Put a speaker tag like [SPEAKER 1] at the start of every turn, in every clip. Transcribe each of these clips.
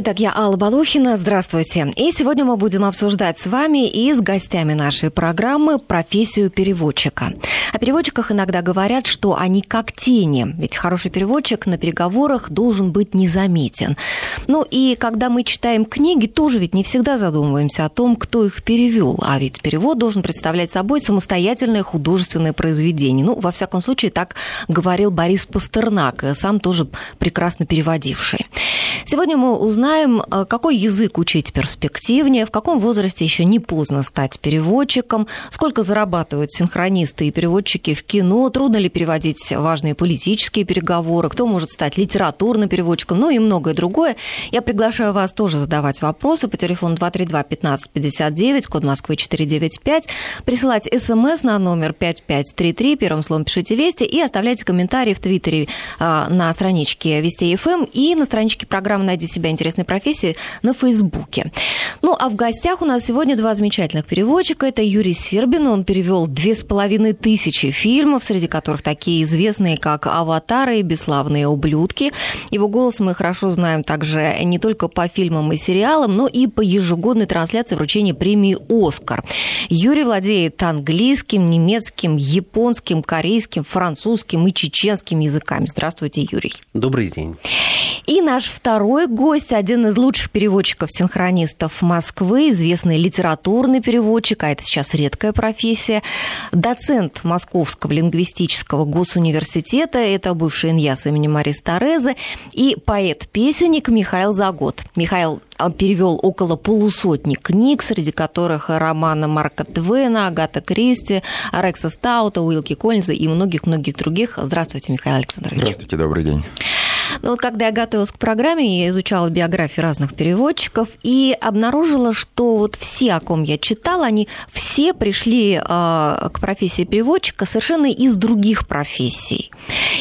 [SPEAKER 1] Итак, я Алла Балухина. Здравствуйте. И сегодня мы будем обсуждать с вами и с гостями нашей программы профессию переводчика. О переводчиках иногда говорят, что они как тени, ведь хороший переводчик на переговорах должен быть незаметен. Ну и когда мы читаем книги, тоже ведь не всегда задумываемся о том, кто их перевел, а ведь перевод должен представлять собой самостоятельное художественное произведение. Ну, во всяком случае, так говорил Борис Пастернак, сам тоже прекрасно переводивший. Сегодня мы узнаем, э, какой язык учить перспективнее, в каком возрасте еще не поздно стать переводчиком, сколько зарабатывают синхронисты и переводчики в кино, трудно ли переводить важные политические переговоры, кто может стать литературным переводчиком, ну и многое другое. Я приглашаю вас тоже задавать вопросы по телефону 232-1559, код Москвы 495, присылать смс на номер 5533, первым словом пишите «Вести» и оставляйте комментарии в Твиттере э, на страничке Вести ФМ эм и на страничке программы «Найди себя интересной профессии» на Фейсбуке. Ну, а в гостях у нас сегодня два замечательных переводчика. Это Юрий Сербин, он перевел две с половиной тысячи фильмов, среди которых такие известные, как «Аватары» и «Бесславные ублюдки». Его голос мы хорошо знаем также не только по фильмам и сериалам, но и по ежегодной трансляции вручения премии «Оскар». Юрий владеет английским, немецким, японским, корейским, французским и чеченским языками. Здравствуйте, Юрий.
[SPEAKER 2] Добрый день.
[SPEAKER 1] И наш второй гость, один из лучших переводчиков-синхронистов Москвы, известный литературный переводчик, а это сейчас редкая профессия, доцент Московского лингвистического госуниверситета, это бывший иньяс имени Марис Торезы, и поэт-песенник Михаил Загод. Михаил а, перевел около полусотни книг, среди которых романы Марка Твена, Агата Кристи, Рекса Стаута, Уилки Коллинза и многих-многих других. Здравствуйте, Михаил Александрович.
[SPEAKER 3] Здравствуйте, добрый день.
[SPEAKER 1] Ну, вот когда я готовилась к программе, я изучала биографии разных переводчиков и обнаружила, что вот все, о ком я читала, они все пришли э, к профессии переводчика совершенно из других профессий.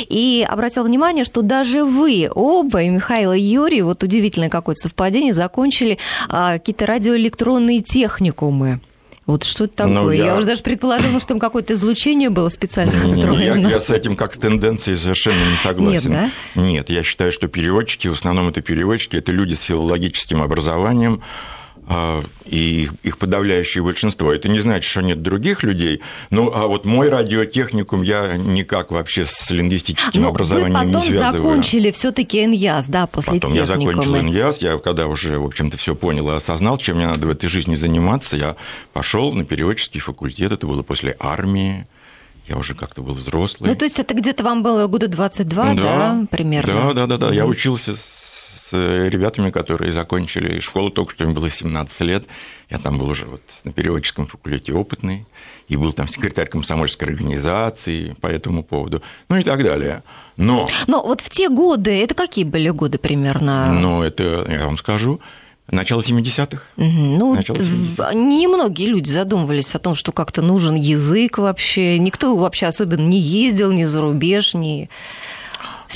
[SPEAKER 1] И обратила внимание, что даже вы оба, и Михаил и Юрий, вот удивительное какое-то совпадение, закончили э, какие-то радиоэлектронные техникумы. Вот что это такое? Ну, я... я уже даже предположила, что там какое-то излучение было специально настроено.
[SPEAKER 3] Я, я с этим как с тенденцией совершенно не согласен. Нет, да? Нет, я считаю, что переводчики, в основном это переводчики, это люди с филологическим образованием, и их подавляющее большинство. Это не значит, что нет других людей, но а вот мой радиотехникум я никак вообще с лингвистическим но ну, образованием не связываю.
[SPEAKER 1] Вы закончили все таки НЯС, да, после
[SPEAKER 3] Потом техникума. я закончил НЯС, я когда уже, в общем-то, все понял и осознал, чем мне надо в этой жизни заниматься, я пошел на переводческий факультет, это было после армии, я уже как-то был взрослый.
[SPEAKER 1] Ну, то есть это где-то вам было года 22, да, да примерно?
[SPEAKER 3] Да, да, да, да. Я учился с с э, ребятами, которые закончили школу, только что им было 17 лет. Я там был уже вот на переводческом факультете опытный, и был там секретарь комсомольской организации по этому поводу, ну и так далее. Но...
[SPEAKER 1] Но вот в те годы, это какие были годы примерно?
[SPEAKER 3] Ну, это, я вам скажу, Начало 70-х.
[SPEAKER 1] Угу. Ну, Начало 70 немногие люди задумывались о том, что как-то нужен язык вообще. Никто вообще особенно не ездил ни за рубеж, ни...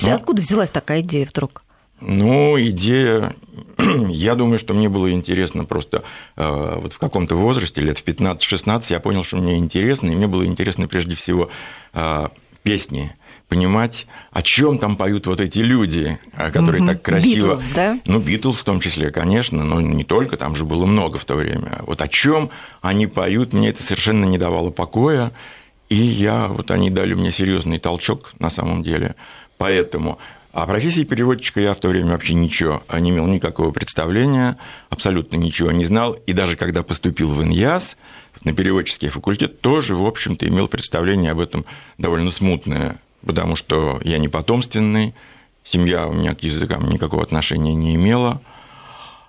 [SPEAKER 1] Ну, Откуда взялась такая идея вдруг?
[SPEAKER 3] Ну, идея, я думаю, что мне было интересно просто э, вот в каком-то возрасте, лет в 15-16, я понял, что мне интересно, и мне было интересно прежде всего э, песни, понимать, о чем там поют вот эти люди, э, которые mm-hmm. так красиво.
[SPEAKER 1] Beatles, да?
[SPEAKER 3] Ну, Битлз в том числе, конечно, но не только, там же было много в то время. Вот о чем они поют, мне это совершенно не давало покоя, и я, вот они дали мне серьезный толчок на самом деле. Поэтому о профессии переводчика я в то время вообще ничего не имел никакого представления, абсолютно ничего не знал. И даже когда поступил в ИНЯС, на переводческий факультет, тоже, в общем-то, имел представление об этом довольно смутное, потому что я не потомственный, семья у меня к языкам никакого отношения не имела.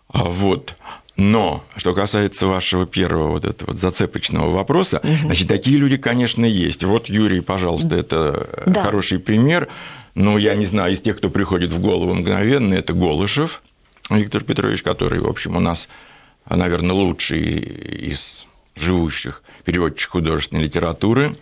[SPEAKER 3] А вот. Но, что касается вашего первого вот этого вот зацепочного вопроса, угу. значит, такие люди, конечно, есть. Вот, Юрий, пожалуйста, это да. хороший пример ну, я не знаю, из тех, кто приходит в голову мгновенно, это Голышев Виктор Петрович, который, в общем, у нас, наверное, лучший из живущих переводчиков художественной литературы.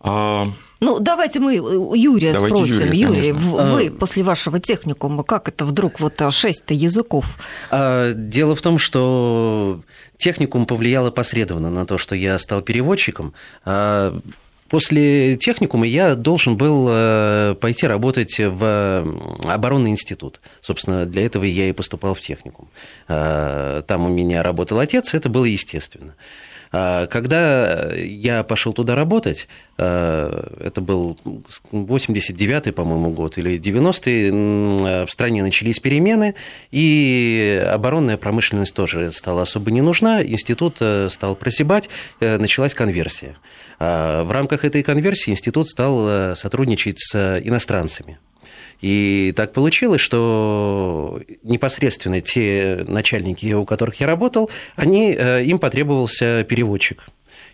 [SPEAKER 1] А, ну, давайте мы Юрия давайте спросим. Юрия, Юрий, вы а... после вашего техникума, как это вдруг вот шесть языков?
[SPEAKER 2] А, дело в том, что техникум повлиял опосредованно на то, что я стал переводчиком. После техникума я должен был э, пойти работать в оборонный институт. Собственно, для этого я и поступал в техникум. Э, там у меня работал отец, это было естественно. А, когда я пошел туда работать, а, это был 89-й, по-моему, год или 90-й, в стране начались перемены, и оборонная промышленность тоже стала особо не нужна, институт э, стал просебать, э, началась конверсия. А, в рамках этой конверсии институт стал э, сотрудничать с иностранцами. И так получилось, что непосредственно те начальники, у которых я работал, они, э, им потребовался переводчик.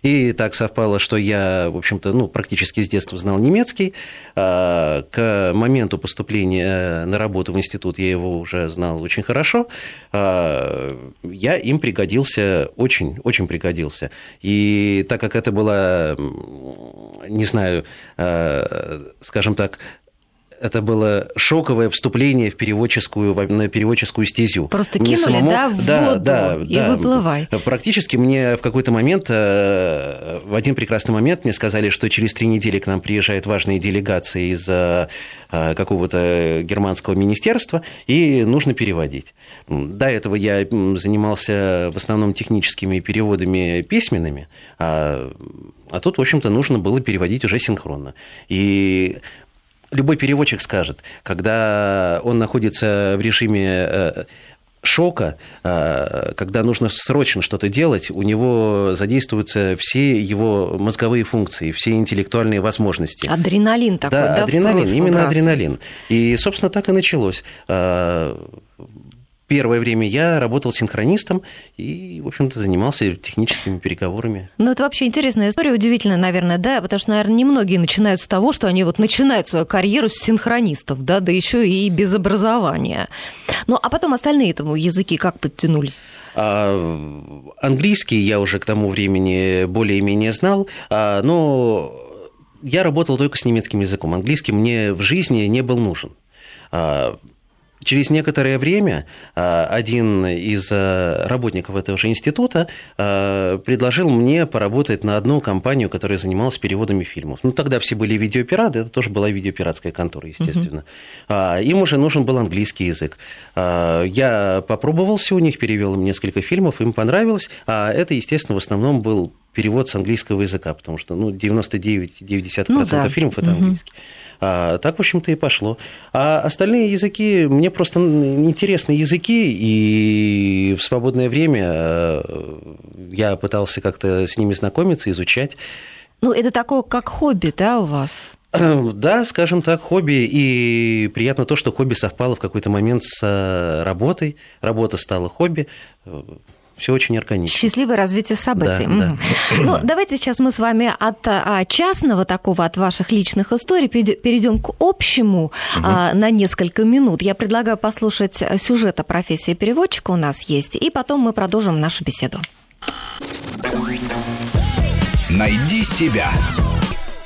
[SPEAKER 2] И так совпало, что я, в общем-то, ну, практически с детства знал немецкий. А, к моменту поступления на работу в институт я его уже знал очень хорошо. А, я им пригодился, очень, очень пригодился. И так как это была, не знаю, а, скажем так, это было шоковое вступление в переводческую, на переводческую стезю.
[SPEAKER 1] Просто кинули, самому... да, в воду да, и да. выплывай.
[SPEAKER 2] Практически мне в какой-то момент, э, в один прекрасный момент мне сказали, что через три недели к нам приезжают важные делегации из э, какого-то германского министерства, и нужно переводить. До этого я занимался в основном техническими переводами письменными, а а тут, в общем-то, нужно было переводить уже синхронно. И любой переводчик скажет, когда он находится в режиме э, шока, э, когда нужно срочно что-то делать, у него задействуются все его мозговые функции, все интеллектуальные возможности.
[SPEAKER 1] Адреналин такой, да?
[SPEAKER 2] Да, адреналин, именно адреналин. И, собственно, так и началось э, первое время я работал синхронистом и, в общем-то, занимался техническими переговорами.
[SPEAKER 1] Ну, это вообще интересная история, удивительная, наверное, да, потому что, наверное, немногие начинают с того, что они вот начинают свою карьеру с синхронистов, да, да еще и без образования. Ну, а потом остальные этому языки как подтянулись? А,
[SPEAKER 2] английский я уже к тому времени более-менее знал, а, но я работал только с немецким языком. Английский мне в жизни не был нужен. Через некоторое время а, один из а, работников этого же института а, предложил мне поработать на одну компанию, которая занималась переводами фильмов. Ну, тогда все были видеопираты, это тоже была видеопиратская контора, естественно. Угу. Им уже нужен был английский язык. Я попробовался у них, перевел им несколько фильмов, им понравилось, а это, естественно, в основном был перевод с английского языка, потому что ну, 99,9% ну, да. фильмов это угу. английский. А, так, в общем-то, и пошло. А остальные языки, мне просто интересны языки, и в свободное время э, я пытался как-то с ними знакомиться, изучать.
[SPEAKER 1] Ну, это такое, как хобби, да, у вас?
[SPEAKER 2] Да, скажем так, хобби. И приятно то, что хобби совпало в какой-то момент с э, работой. Работа стала хобби все очень органично.
[SPEAKER 1] Счастливое развитие событий. Да, да. Ну, давайте сейчас мы с вами от а, частного такого, от ваших личных историй перейдем к общему угу. на несколько минут. Я предлагаю послушать сюжет о профессии переводчика у нас есть, и потом мы продолжим нашу беседу.
[SPEAKER 4] Найди себя.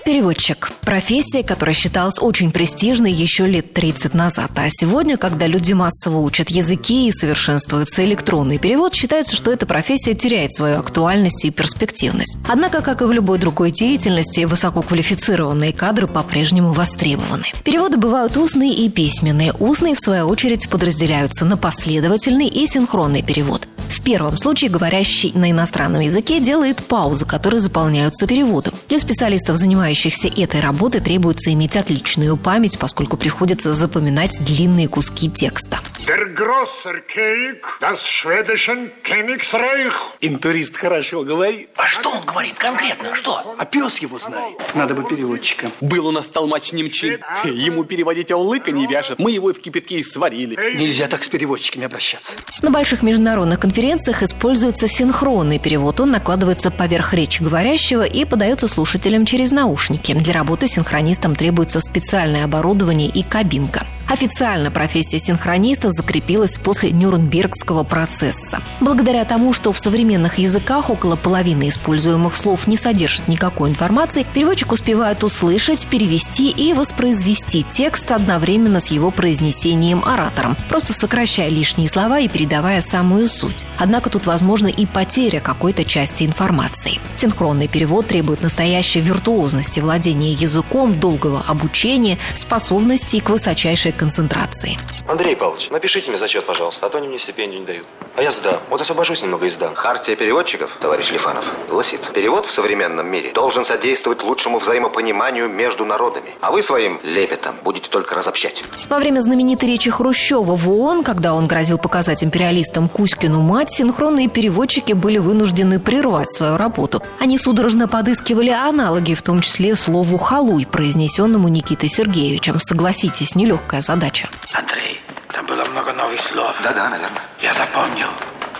[SPEAKER 1] Переводчик. Профессия, которая считалась очень престижной еще лет 30 назад. А сегодня, когда люди массово учат языки и совершенствуется электронный перевод, считается, что эта профессия теряет свою актуальность и перспективность. Однако, как и в любой другой деятельности, высококвалифицированные кадры по-прежнему востребованы. Переводы бывают устные и письменные. Устные, в свою очередь, подразделяются на последовательный и синхронный перевод. В первом случае говорящий на иностранном языке делает паузы, которые заполняются переводом. Для специалистов, занимающихся этой работой, требуется иметь отличную память, поскольку приходится запоминать длинные куски текста. Der grosser König, das schwedischen
[SPEAKER 5] Königsreich. Интурист хорошо говорит.
[SPEAKER 6] А что он говорит конкретно? Что?
[SPEAKER 5] А пес его знает. Надо бы переводчика. Был у нас толмач немчин. Ему переводить он лыка не вяжет. Мы его в кипятке и сварили. Нельзя так с переводчиками обращаться.
[SPEAKER 1] На больших международных конференциях используется синхронный перевод. Он накладывается поверх речи говорящего и подается слушателям через наушники. Для работы синхронистам требуется специальное оборудование и кабинка. Официально профессия синхрониста закрепилась после Нюрнбергского процесса. Благодаря тому, что в современных языках около половины используемых слов не содержит никакой информации, переводчик успевает услышать, перевести и воспроизвести текст одновременно с его произнесением оратором, просто сокращая лишние слова и передавая самую суть. Однако тут возможна и потеря какой-то части информации. Синхронный перевод требует настоящей виртуозности владения языком, долгого обучения, способностей к высочайшей концентрации.
[SPEAKER 7] Андрей Павлович, напишите мне зачет, пожалуйста, а то они мне стипендию не дают. А я сдам. Вот освобожусь немного и сдам.
[SPEAKER 8] Хартия переводчиков, товарищ Лифанов, гласит, перевод в современном мире должен содействовать лучшему взаимопониманию между народами. А вы своим лепетом будете только разобщать.
[SPEAKER 1] Во время знаменитой речи Хрущева в ООН, когда он грозил показать империалистам Кузькину мать, синхронные переводчики были вынуждены прервать свою работу. Они судорожно подыскивали аналоги, в том числе слову «халуй», произнесенному Никитой Сергеевичем. Согласитесь, нелегкая задача.
[SPEAKER 6] Андрей, там было много новых слов.
[SPEAKER 8] Да-да, наверное.
[SPEAKER 6] Я запомнил.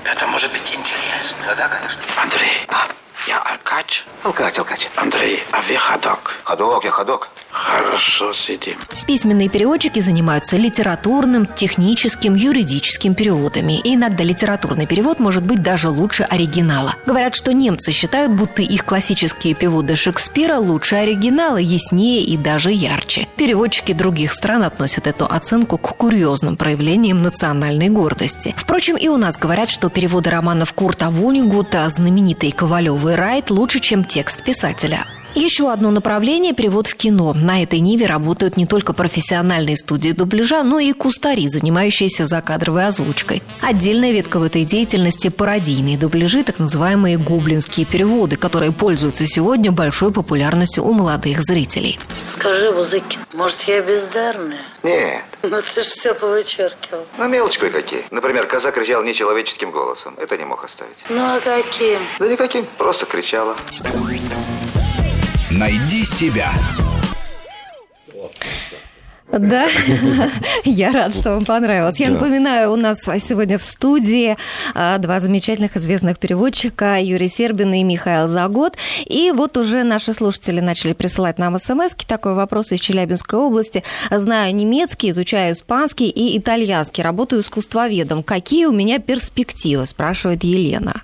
[SPEAKER 6] Это может быть интересно.
[SPEAKER 8] Да-да, конечно.
[SPEAKER 6] Андрей, я алкач.
[SPEAKER 8] Алкач, алкач.
[SPEAKER 6] Андрей, а вы ходок.
[SPEAKER 8] Ходок, я ходок.
[SPEAKER 6] Хорошо сидим.
[SPEAKER 1] Письменные переводчики занимаются литературным, техническим, юридическим переводами. И иногда литературный перевод может быть даже лучше оригинала. Говорят, что немцы считают, будто их классические переводы Шекспира лучше оригинала, яснее и даже ярче. Переводчики других стран относят эту оценку к курьезным проявлениям национальной гордости. Впрочем, и у нас говорят, что переводы романов Курта Вонигута, знаменитой Ковалевой Райт лучше, чем текст писателя. Еще одно направление – перевод в кино. На этой ниве работают не только профессиональные студии дубляжа, но и кустари, занимающиеся закадровой озвучкой. Отдельная ветка в этой деятельности – пародийные дубляжи, так называемые гоблинские переводы, которые пользуются сегодня большой популярностью у молодых зрителей.
[SPEAKER 9] Скажи, Бузыкин, может, я бездарная?
[SPEAKER 8] Нет.
[SPEAKER 9] Ну, ты ж все повычеркивал.
[SPEAKER 8] Ну, мелочи кое-какие. Например, коза кричала нечеловеческим голосом. Это не мог оставить.
[SPEAKER 9] Ну, а каким?
[SPEAKER 8] Да никаким. Просто кричала.
[SPEAKER 4] Найди себя.
[SPEAKER 1] Да, я рад, что вам понравилось. Я
[SPEAKER 3] Да.
[SPEAKER 1] напоминаю, у нас сегодня в студии а, два замечательных известных переводчика Юрий Сербин и Михаил Загод. И вот уже наши слушатели начали присылать нам смс Такой вопрос из Челябинской области. Знаю немецкий, изучаю испанский и итальянский, работаю искусствоведом. Какие у меня перспективы, спрашивает Елена.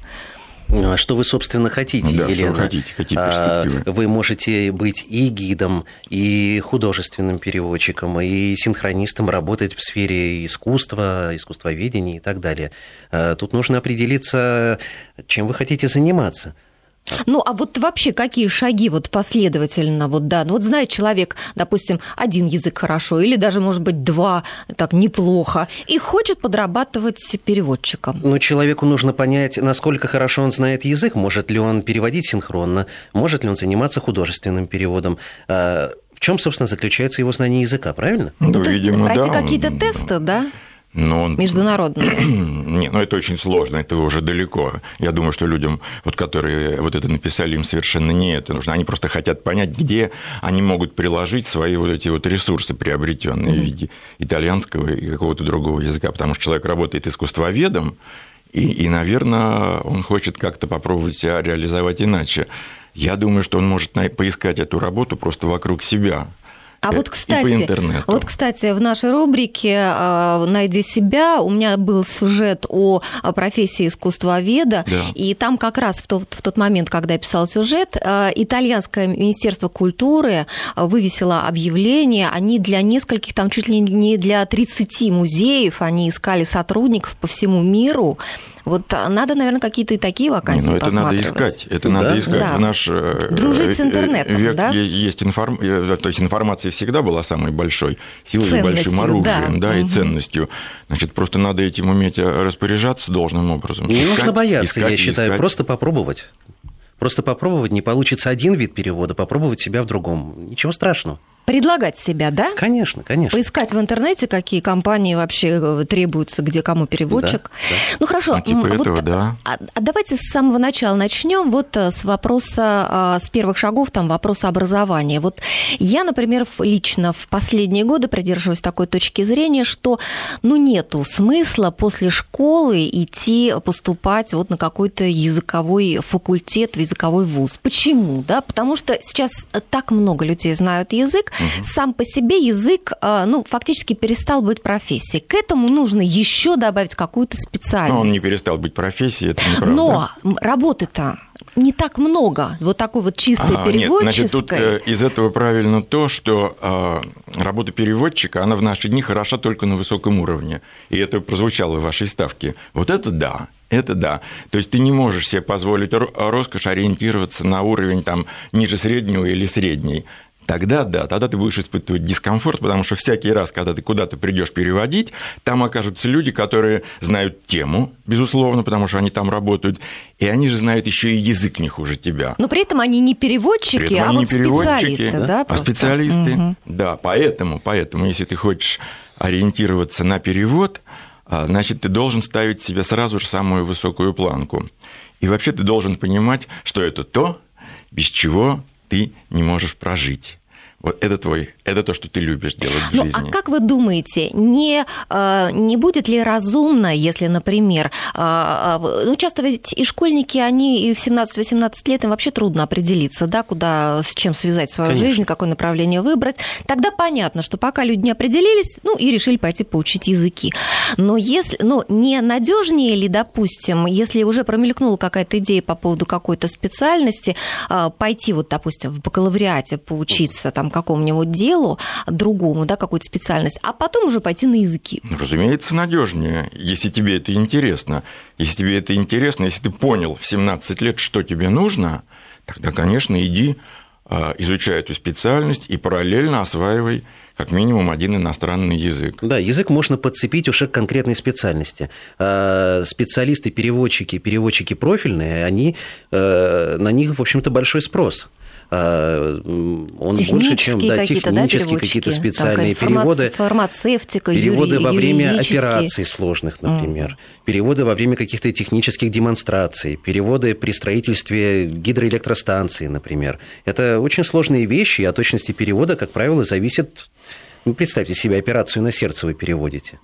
[SPEAKER 2] Ну, а что вы, собственно, хотите,
[SPEAKER 3] Да, что вы
[SPEAKER 2] Елена?
[SPEAKER 3] хотите, какие
[SPEAKER 2] А,
[SPEAKER 3] перспективы?
[SPEAKER 2] Вы можете быть и гидом, и художественным переводчиком, и синхронистом, работать в сфере искусства, искусствоведения и так далее. А, Тут нужно определиться, чем вы хотите заниматься.
[SPEAKER 1] Ну, а вот вообще какие шаги вот последовательно, вот да, ну вот знает человек, допустим, один язык хорошо, или даже, может быть, два, так неплохо, и хочет подрабатывать переводчиком.
[SPEAKER 2] Но человеку нужно понять, насколько хорошо он знает язык, может ли он переводить синхронно, может ли он заниматься художественным переводом. А, В чем, собственно, заключается его знание языка, правильно?
[SPEAKER 3] Ну,
[SPEAKER 1] то есть
[SPEAKER 3] видимо,
[SPEAKER 1] пройти
[SPEAKER 3] да.
[SPEAKER 1] какие-то
[SPEAKER 3] он-
[SPEAKER 1] тесты, да,
[SPEAKER 3] Но он...
[SPEAKER 1] международные.
[SPEAKER 3] Не, ну это очень сложно, это уже далеко. Я думаю, что людям, вот, которые вот это написали, им совершенно не это нужно. Они просто хотят понять, где они могут приложить свои вот эти вот ресурсы, приобретенные в виде итальянского и какого-то другого языка. Потому что человек работает искусствоведом, и, и, наверное, он хочет как-то попробовать себя реализовать иначе. Я думаю, что он может поискать эту работу просто вокруг себя.
[SPEAKER 1] А
[SPEAKER 3] Э,
[SPEAKER 1] вот,
[SPEAKER 3] и
[SPEAKER 1] кстати,
[SPEAKER 3] по интернету.
[SPEAKER 1] вот, кстати, в нашей рубрике э, «Найди себя» у меня был сюжет о профессии искусствоведа,
[SPEAKER 3] Да.
[SPEAKER 1] и там как раз в тот, в тот момент, когда я писал сюжет, э, итальянское министерство культуры э, вывесило объявление, они для нескольких, там чуть ли не для 30 музеев, они искали сотрудников по всему миру. Вот а, надо, наверное, какие-то и такие
[SPEAKER 3] Не,
[SPEAKER 1] вакансии
[SPEAKER 3] ну это надо искать, это
[SPEAKER 2] Да?
[SPEAKER 3] надо искать.
[SPEAKER 1] Да.
[SPEAKER 3] В наш э,
[SPEAKER 1] Дружить с
[SPEAKER 3] э,
[SPEAKER 1] интернетом,
[SPEAKER 3] век
[SPEAKER 1] да?
[SPEAKER 3] есть информ... э, то есть информация всегда была самой большой силой и большим оружием,
[SPEAKER 1] да.
[SPEAKER 3] да, и
[SPEAKER 1] Мгм.
[SPEAKER 3] ценностью. Значит, просто надо этим уметь э, распоряжаться должным образом.
[SPEAKER 2] Не
[SPEAKER 3] Искать,
[SPEAKER 2] нужно бояться,
[SPEAKER 3] искать
[SPEAKER 2] я считаю,
[SPEAKER 3] искать.
[SPEAKER 2] просто попробовать. Просто попробовать, не получится один вид перевода, попробовать себя в другом. Ничего страшного.
[SPEAKER 1] Предлагать себя, да?
[SPEAKER 2] Конечно, конечно.
[SPEAKER 1] Поискать в интернете, какие компании вообще э, требуются, где кому переводчик.
[SPEAKER 2] Да,
[SPEAKER 1] Ну хорошо,
[SPEAKER 3] Ну, типа
[SPEAKER 1] м,
[SPEAKER 3] этого,
[SPEAKER 1] вот,
[SPEAKER 3] да.
[SPEAKER 1] а, а давайте с самого начала начнем. Вот э, с вопроса, а, с первых шагов, там вопроса образования. Вот я, например, лично в последние годы придерживаюсь такой точки зрения, что ну нету смысла после школы идти поступать вот на какой-то языковой факультет, в языковой вуз. Почему? Да? Потому что сейчас так много людей знают язык, сам по себе язык, а, ну, фактически перестал быть профессией. К этому нужно еще добавить какую-то специальность.
[SPEAKER 3] Но он не перестал быть профессией, это неправда.
[SPEAKER 1] Но работы-то не так много. Вот такой вот чистой
[SPEAKER 3] А, Нет,
[SPEAKER 1] переводческой.
[SPEAKER 3] значит, тут э, из этого правильно то, что э, работа переводчика, она в наши дни хороша только на высоком уровне. И это прозвучало в вашей ставке. Вот это да. Это да. То есть ты не можешь себе позволить роскошь ориентироваться на уровень там, ниже среднего или средний. Тогда да, тогда ты будешь испытывать дискомфорт, потому что всякий раз, когда ты куда-то придешь переводить, там окажутся люди, которые знают тему, безусловно, потому что они там работают, и они же знают еще и язык не хуже тебя.
[SPEAKER 1] Но при этом они не переводчики, а
[SPEAKER 3] они
[SPEAKER 1] вот
[SPEAKER 3] не переводчики,
[SPEAKER 1] специалисты, да?
[SPEAKER 3] а
[SPEAKER 1] просто?
[SPEAKER 3] специалисты,
[SPEAKER 1] Мгм.
[SPEAKER 3] да, поэтому, поэтому, если ты хочешь ориентироваться на перевод, а, значит, ты должен ставить себе сразу же самую высокую планку. И вообще ты должен понимать, что это то, без чего ты не можешь прожить. Вот это твой, это то, что ты любишь делать в
[SPEAKER 1] Ну,
[SPEAKER 3] жизни.
[SPEAKER 1] а как вы думаете, не, э, не будет ли разумно, если, например, э, э, ну, часто ведь и школьники, они и в 17-18 лет, им вообще трудно определиться, да, куда, с чем связать свою
[SPEAKER 2] Конечно.
[SPEAKER 1] жизнь, какое направление выбрать. Тогда понятно, что пока люди не определились, ну, и решили пойти поучить языки. Но если, ну, не надежнее ли, допустим, если уже промелькнула какая-то идея по поводу какой-то специальности, пойти вот, допустим, в бакалавриате поучиться там какому-нибудь делу другому, да, какую-то специальность, а потом уже пойти на языки.
[SPEAKER 3] Ну, Разумеется, надежнее, если тебе это интересно. Если тебе это интересно, если ты понял в 17 лет, что тебе нужно, тогда, конечно, иди а, изучай эту специальность и параллельно осваивай как минимум один иностранный язык.
[SPEAKER 2] Да, язык можно подцепить уже к конкретной специальности. А Специалисты, переводчики, переводчики профильные, они, э, на них, в общем-то, большой спрос. М, Он больше, чем да,
[SPEAKER 1] да,
[SPEAKER 2] технические
[SPEAKER 1] переводчики?
[SPEAKER 2] какие-то
[SPEAKER 1] Там
[SPEAKER 2] специальные
[SPEAKER 1] фарма-
[SPEAKER 2] переводы.
[SPEAKER 1] Фармацевтика,
[SPEAKER 2] Переводы
[SPEAKER 1] юри-
[SPEAKER 2] во время операций сложных, например. Переводы во время каких-то технических демонстраций. Переводы при строительстве гидроэлектростанции, например. Это очень сложные вещи, и от точности перевода, как правило, зависит... Ну, представьте себе, операцию на сердце вы переводите.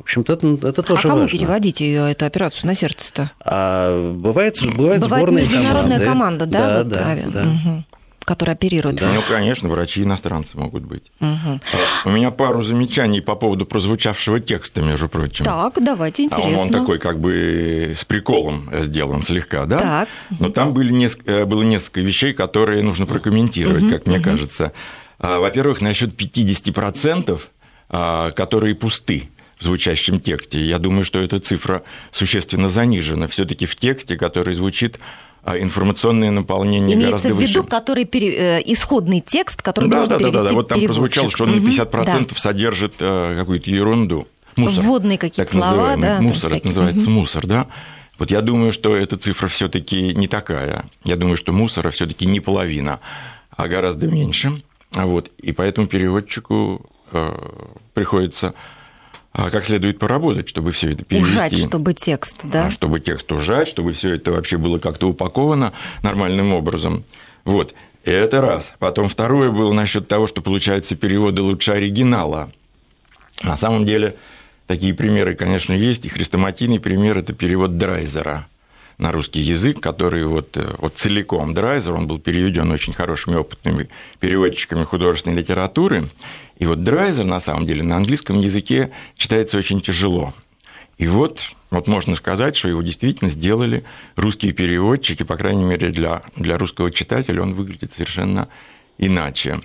[SPEAKER 2] В общем-то, это, это тоже
[SPEAKER 1] а кому
[SPEAKER 2] важно.
[SPEAKER 1] переводить ее, эту операцию на сердце-то?
[SPEAKER 2] А бывает, бывает,
[SPEAKER 1] Бывает
[SPEAKER 2] сборные
[SPEAKER 1] международная
[SPEAKER 2] команды.
[SPEAKER 1] команда, да,
[SPEAKER 2] да,
[SPEAKER 1] вот,
[SPEAKER 2] да,
[SPEAKER 1] ави-
[SPEAKER 2] да.
[SPEAKER 1] оперирует.
[SPEAKER 3] Ну, конечно, врачи иностранцы могут быть.
[SPEAKER 1] Мгм.
[SPEAKER 3] У меня пару замечаний по поводу прозвучавшего текста, между прочим.
[SPEAKER 1] Так, давайте,
[SPEAKER 3] А он,
[SPEAKER 1] интересно.
[SPEAKER 3] он такой как бы с приколом сделан слегка, да?
[SPEAKER 1] Так.
[SPEAKER 3] Но там были несколько, э, было несколько вещей, которые нужно прокомментировать, как мне кажется. А, Во-первых, насчет 50%, а, которые пусты в звучащем тексте. Я думаю, что эта цифра существенно занижена. Все-таки в тексте, который звучит, а, информационное наполнение
[SPEAKER 1] Имеется
[SPEAKER 3] гораздо
[SPEAKER 1] в виду,
[SPEAKER 3] выше.
[SPEAKER 1] который пере- э, исходный текст, который
[SPEAKER 3] Да,
[SPEAKER 1] должен
[SPEAKER 3] да, да, да, да. Вот там прозвучало,
[SPEAKER 1] переводчик.
[SPEAKER 3] что он на
[SPEAKER 1] Мгм,
[SPEAKER 3] 50% содержит э, какую-то ерунду. Мусор.
[SPEAKER 1] Вводные какие-то
[SPEAKER 3] так
[SPEAKER 1] слова,
[SPEAKER 3] называемый.
[SPEAKER 1] да,
[SPEAKER 3] Мусор, это называется
[SPEAKER 1] Мгм.
[SPEAKER 3] мусор, да? Вот я думаю, что эта цифра все-таки не такая. Я думаю, что мусора все-таки не половина, а гораздо меньше. А Вот. И поэтому переводчику э, приходится как следует поработать, чтобы все это
[SPEAKER 1] да.
[SPEAKER 3] перевести.
[SPEAKER 1] Ужать, чтобы текст, да?
[SPEAKER 3] А, чтобы текст ужать, чтобы все это вообще было как-то упаковано нормальным образом. Вот. Это раз. Потом второе было насчет того, что получаются переводы лучше оригинала. На самом деле такие примеры, конечно, есть. И хрестоматийный пример – это перевод Драйзера на русский язык, который вот, э, вот целиком Драйзер, он был переведен очень хорошими опытными переводчиками художественной литературы. И вот Драйзер, на самом деле, на английском языке читается очень тяжело. И вот, вот можно сказать, что его действительно сделали русские переводчики, по крайней мере, для, для русского читателя он выглядит совершенно иначе.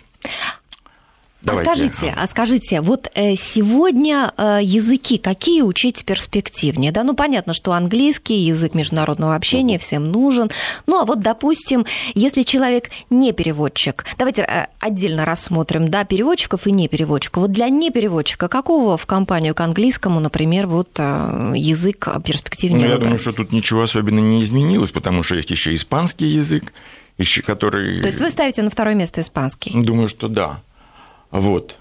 [SPEAKER 3] Давайте.
[SPEAKER 1] А скажите, а скажите, вот э, сегодня э, языки какие учить перспективнее? Да, ну понятно, что английский язык международного общения всем нужен. Ну а вот, допустим, если человек не переводчик, давайте э, отдельно рассмотрим, да, переводчиков и не переводчиков. Вот для не переводчика какого в компанию к английскому, например, вот язык перспективнее
[SPEAKER 3] Ну, я
[SPEAKER 1] выбрать?
[SPEAKER 3] думаю, что тут ничего особенно не изменилось, потому что есть еще испанский язык, который...
[SPEAKER 1] То есть вы ставите на второе место испанский?
[SPEAKER 3] Думаю, что да. Вот.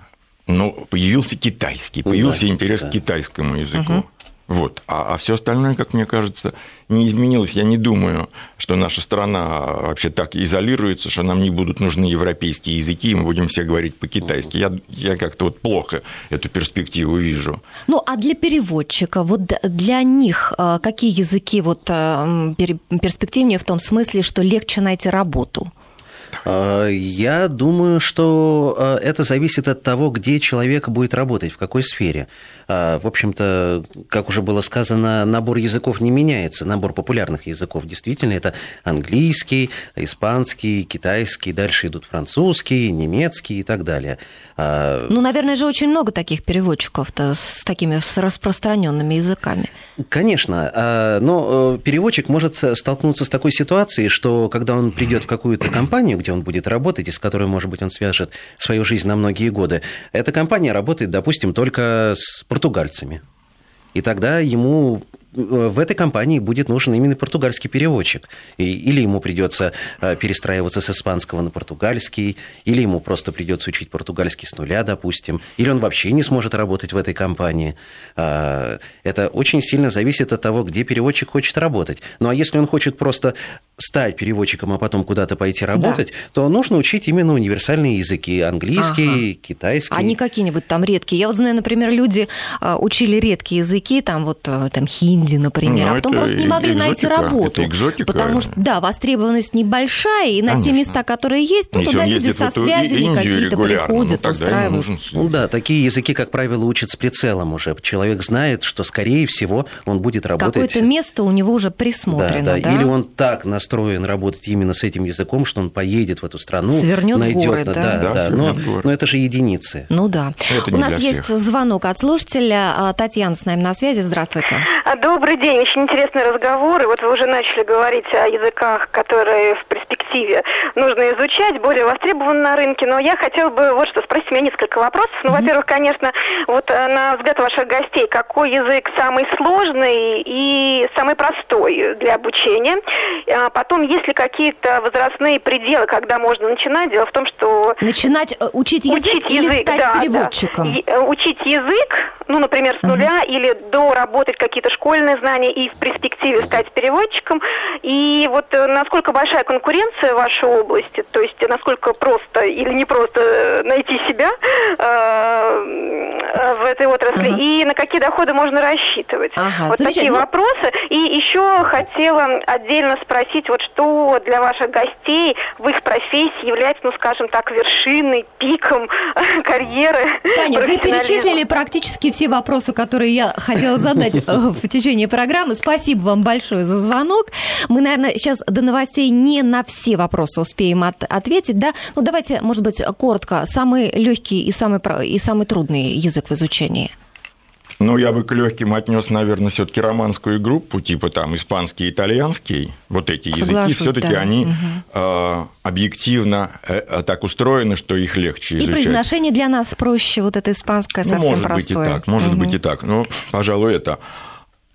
[SPEAKER 3] Но появился китайский, появился
[SPEAKER 2] Да,
[SPEAKER 3] интерес
[SPEAKER 2] да.
[SPEAKER 3] к китайскому языку. Вот. А, а все остальное, как мне кажется, не изменилось. Я не думаю, что наша страна вообще так изолируется, что нам не будут нужны европейские языки, и мы будем все говорить по-китайски. Я, я как-то вот плохо эту перспективу вижу.
[SPEAKER 1] Ну, а для переводчика, вот для них э, какие языки вот э, перспективнее в том смысле, что легче найти работу?
[SPEAKER 2] А, Я думаю, что а, это зависит от того, где человек будет работать, в какой сфере. А, в общем-то, как уже было сказано, набор языков не меняется. Набор популярных языков действительно это английский, испанский, китайский, дальше идут французский, немецкий и так далее.
[SPEAKER 1] Ну, наверное же, очень много таких переводчиков-то с такими с распространенными языками.
[SPEAKER 2] Конечно, но э, переводчик может столкнуться с такой ситуацией, что когда он придет в какую-то компанию, где он будет работать, и с которой, может быть, он свяжет свою жизнь на многие годы, эта компания работает, допустим, только с португальцами. И тогда ему э, в этой компании будет нужен именно португальский переводчик. И, или ему придется э, перестраиваться с испанского на португальский, или ему просто придется учить португальский с нуля, допустим, или он вообще не сможет работать в этой компании. А, Это очень сильно зависит от того, где переводчик хочет работать. Ну а если он хочет просто стать переводчиком, а потом куда-то пойти работать, то нужно учить именно универсальные языки. Английский, китайский.
[SPEAKER 1] А не какие-нибудь там редкие. Я вот знаю, например, люди а, учили редкие языки, там вот а, там хинди, например,
[SPEAKER 3] Ну,
[SPEAKER 1] а потом просто не могли найти
[SPEAKER 3] экзотика,
[SPEAKER 1] работу.
[SPEAKER 3] это экзотика.
[SPEAKER 1] Потому что, да, востребованность небольшая, и на те
[SPEAKER 3] Конечно.
[SPEAKER 1] места, которые есть, ну,
[SPEAKER 3] Если
[SPEAKER 1] туда люди со связями какие-то
[SPEAKER 3] регулярно,
[SPEAKER 1] приходят,
[SPEAKER 3] ну,
[SPEAKER 1] устраиваются.
[SPEAKER 2] Ну да, такие языки, как правило, учат с прицелом уже. Человек знает, что, скорее всего, он будет работать...
[SPEAKER 1] Какое-то место у него уже присмотрено, да?
[SPEAKER 2] да, да. Или он так настроен работать именно с этим языком, что он поедет в эту страну,
[SPEAKER 1] Свернет
[SPEAKER 2] найдет,
[SPEAKER 1] горы,
[SPEAKER 2] да,
[SPEAKER 1] да?
[SPEAKER 2] да,
[SPEAKER 3] Да,
[SPEAKER 2] но,
[SPEAKER 3] горы.
[SPEAKER 2] но это же единицы.
[SPEAKER 1] Ну да.
[SPEAKER 3] Это
[SPEAKER 1] У нас есть
[SPEAKER 3] всех.
[SPEAKER 1] звонок от слушателя. А, Татьяна с нами на связи. Здравствуйте.
[SPEAKER 10] А, Добрый день, очень интересный разговор. И вот вы уже начали говорить о языках, которые в перспективе нужно изучать, более востребованы на рынке. Но я хотела бы вот что спросить у меня несколько вопросов. Ну, во-первых, конечно, вот э, на взгляд ваших гостей, какой язык самый сложный и самый простой для обучения? Потом, есть ли какие-то возрастные пределы, когда можно начинать? Дело в том, что
[SPEAKER 1] Начинать э, учить язык
[SPEAKER 10] Учить
[SPEAKER 1] или
[SPEAKER 10] язык,
[SPEAKER 1] стать
[SPEAKER 10] да, да.
[SPEAKER 1] переводчиком?
[SPEAKER 10] И, э, Учить язык, ну, например, с нуля, или доработать какие-то школьные знания и в перспективе стать переводчиком. И вот э, насколько большая конкуренция в вашей области, то есть насколько просто или не просто найти себя э, в этой отрасли,
[SPEAKER 1] Ага.
[SPEAKER 10] и на какие доходы можно рассчитывать.
[SPEAKER 1] Ага,
[SPEAKER 10] вот такие вопросы. И еще хотела отдельно спросить, вот что для ваших гостей в их профессии является, ну, скажем так, вершиной, пиком карьеры.
[SPEAKER 1] Таня, вы перечислили практически все вопросы, которые я хотела задать э, в течение программы. Спасибо вам большое за звонок. Мы, наверное, сейчас до новостей не на все вопросы успеем от- ответить, да? Ну, давайте, может быть, коротко. Самый легкий и самый, и самый трудный язык в изучении.
[SPEAKER 3] Ну, я бы к легким отнес, наверное, все-таки романскую группу, типа там испанский, итальянский. Вот эти языки,
[SPEAKER 1] Соглашусь,
[SPEAKER 3] все-таки
[SPEAKER 1] да.
[SPEAKER 3] они э, объективно э, так устроены, что их легче
[SPEAKER 1] И
[SPEAKER 3] изучать.
[SPEAKER 1] произношение для нас проще, вот это испанское
[SPEAKER 3] Ну,
[SPEAKER 1] совсем
[SPEAKER 3] может
[SPEAKER 1] простое.
[SPEAKER 3] быть и так, может
[SPEAKER 1] Мгм.
[SPEAKER 3] быть и так. Ну, пожалуй, это.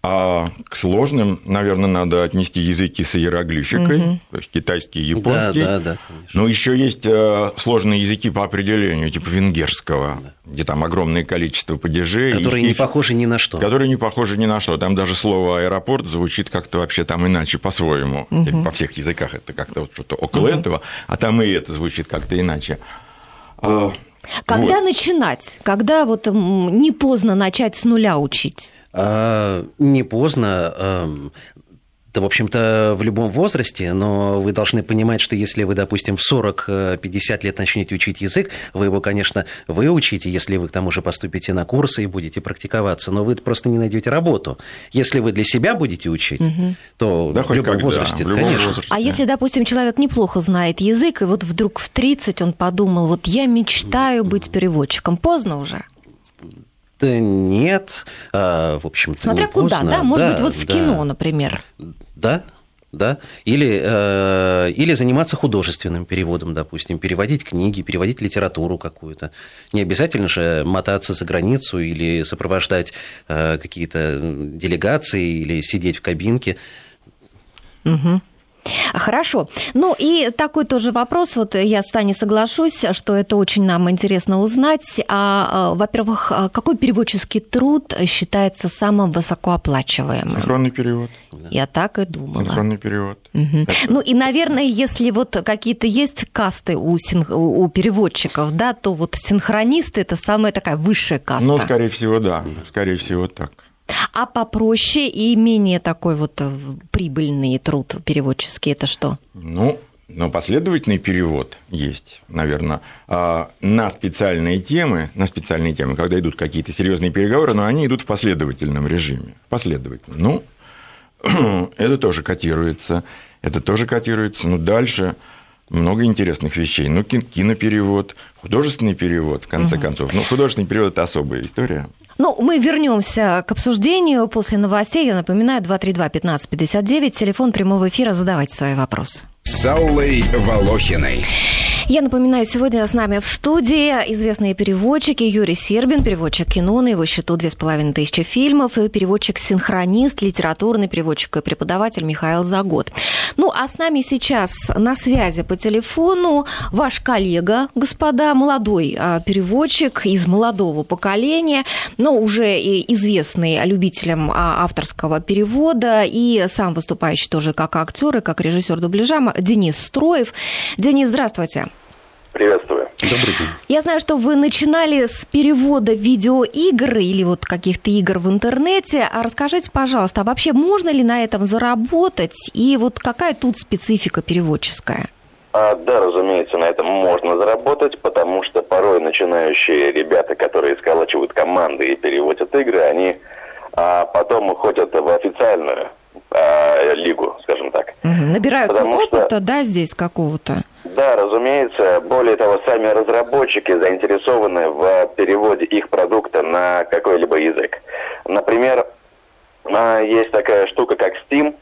[SPEAKER 3] А к сложным, наверное, надо отнести языки с иероглификой,
[SPEAKER 1] Мгм.
[SPEAKER 3] то есть китайский, японский.
[SPEAKER 2] Да, да, да, конечно.
[SPEAKER 3] Но еще есть э, сложные языки по определению, типа венгерского, где там огромное количество падежей.
[SPEAKER 2] Которые
[SPEAKER 3] и-
[SPEAKER 2] не похожи ни на что.
[SPEAKER 3] Которые не похожи ни на что. Там даже слово аэропорт звучит как-то вообще там иначе, по-своему. Или Во всех языках это как-то вот что-то около этого, а там и это звучит как-то иначе. А,
[SPEAKER 1] Когда
[SPEAKER 3] вот.
[SPEAKER 1] начинать? Когда вот не поздно начать с нуля учить?
[SPEAKER 2] А, не поздно. эм, Да, в общем-то, в любом возрасте, но вы должны понимать, что если вы, допустим, в 40-50 лет начнете учить язык, вы его, конечно, выучите, если вы к тому же поступите на курсы и будете практиковаться, но вы просто не найдете работу. Если вы для себя будете учить, то
[SPEAKER 3] Да
[SPEAKER 2] в
[SPEAKER 3] хоть
[SPEAKER 2] любом
[SPEAKER 3] когда,
[SPEAKER 2] возрасте,
[SPEAKER 3] в любом
[SPEAKER 2] конечно.
[SPEAKER 3] возрасте.
[SPEAKER 1] А если, допустим, человек неплохо знает язык, и вот вдруг в 30 он подумал, вот я мечтаю быть переводчиком, поздно уже.
[SPEAKER 2] Да нет, а, в общем-то,
[SPEAKER 1] Смотря куда,
[SPEAKER 2] поздно.
[SPEAKER 1] да? Может быть, вот в
[SPEAKER 2] да.
[SPEAKER 1] кино, например.
[SPEAKER 2] Да, да. Или, э, или заниматься художественным переводом, допустим, переводить книги, переводить литературу какую-то. Не обязательно же мотаться за границу или сопровождать э, какие-то делегации или сидеть в кабинке.
[SPEAKER 1] Мгм. Хорошо. Ну и такой тоже вопрос, вот я с Таней соглашусь, что это очень нам интересно узнать. А, а, во-первых, а какой переводческий труд считается самым высокооплачиваемым?
[SPEAKER 3] Синхронный перевод.
[SPEAKER 1] Я так и думала.
[SPEAKER 3] Синхронный перевод.
[SPEAKER 1] Мгм.
[SPEAKER 3] Это-
[SPEAKER 1] Ну и, наверное, если вот какие-то есть касты у, син- у переводчиков, да, то вот синхронисты это самая такая высшая каста.
[SPEAKER 3] Ну, скорее всего, да. Скорее всего, так.
[SPEAKER 1] А попроще и менее такой вот э, прибыльный труд переводческий это что?
[SPEAKER 3] Ну, Но последовательный перевод есть, наверное, а, на специальные темы, на специальные темы, когда идут какие-то серьезные переговоры, но они идут в последовательном режиме. Последовательно. Ну, это тоже котируется. Это тоже котируется. Ну, дальше много интересных вещей. Ну, киноперевод, художественный перевод, в конце угу. концов. Ну, художественный перевод – это особая история.
[SPEAKER 1] Ну, мы вернемся к обсуждению после новостей. Я напоминаю, 232-1559, телефон прямого эфира, задавайте свои вопросы.
[SPEAKER 4] С Аллой Волохиной.
[SPEAKER 1] Я напоминаю, сегодня с нами в студии известные переводчики Юрий Сербин, переводчик кино, на его счету две с половиной тысячи фильмов, и переводчик-синхронист, литературный переводчик и преподаватель Михаил Загод. Ну, а с нами сейчас на связи по телефону ваш коллега, господа, молодой а, переводчик из молодого поколения, но уже известный любителям а, авторского перевода и сам выступающий тоже как актер и как режиссер дубляжа Денис Строев. Денис, здравствуйте.
[SPEAKER 11] Приветствую.
[SPEAKER 2] Добрый день.
[SPEAKER 1] Я знаю, что вы начинали с перевода видеоигр или вот каких-то игр в интернете. А расскажите, пожалуйста, а вообще можно ли на этом заработать? И вот какая тут специфика переводческая?
[SPEAKER 11] А, да, разумеется, на этом можно заработать, потому что порой начинающие ребята, которые сколачивают команды и переводят игры, они а, потом уходят в официальную а, лигу, скажем так.
[SPEAKER 1] Угу. Набираются потому опыта, что... да, здесь какого-то?
[SPEAKER 11] Да, разумеется. Более того, сами разработчики заинтересованы в переводе их продукта на какой-либо язык. Например, а, есть такая штука, как Steam,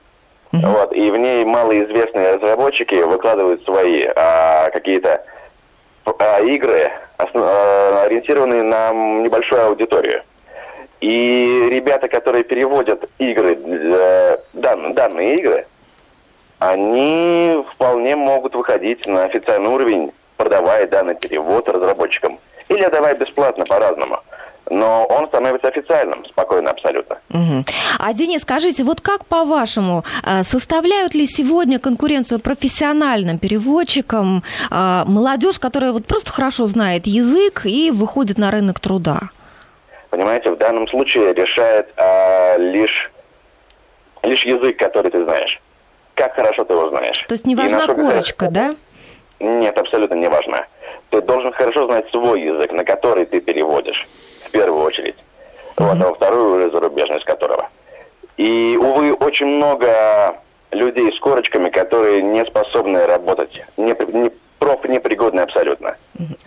[SPEAKER 11] uh-huh. вот, и в ней малоизвестные разработчики выкладывают свои а, какие-то а, игры, основ, а, ориентированные на небольшую аудиторию. И ребята, которые переводят игры, э, дан, данные игры, они вполне могут выходить на официальный уровень, продавая данный перевод разработчикам. Или отдавая бесплатно по-разному. Но он становится официальным, спокойно, абсолютно.
[SPEAKER 1] Угу. А, Денис, скажите, вот как по-вашему, а, составляют ли сегодня конкуренцию профессиональным переводчикам а, молодежь, которая вот просто хорошо знает язык и выходит на рынок труда?
[SPEAKER 11] Понимаете, в данном случае решает а, лишь, лишь язык, который ты знаешь как хорошо ты его знаешь.
[SPEAKER 1] То есть не важна корочка, да?
[SPEAKER 11] Нет, абсолютно не важно. Ты должен хорошо знать свой язык, на который ты переводишь, в первую очередь. Mm-hmm. Вот, а во вторую уже зарубежность которого. И, увы, очень много людей с корочками, которые не способны работать, не, не профнепригодны абсолютно.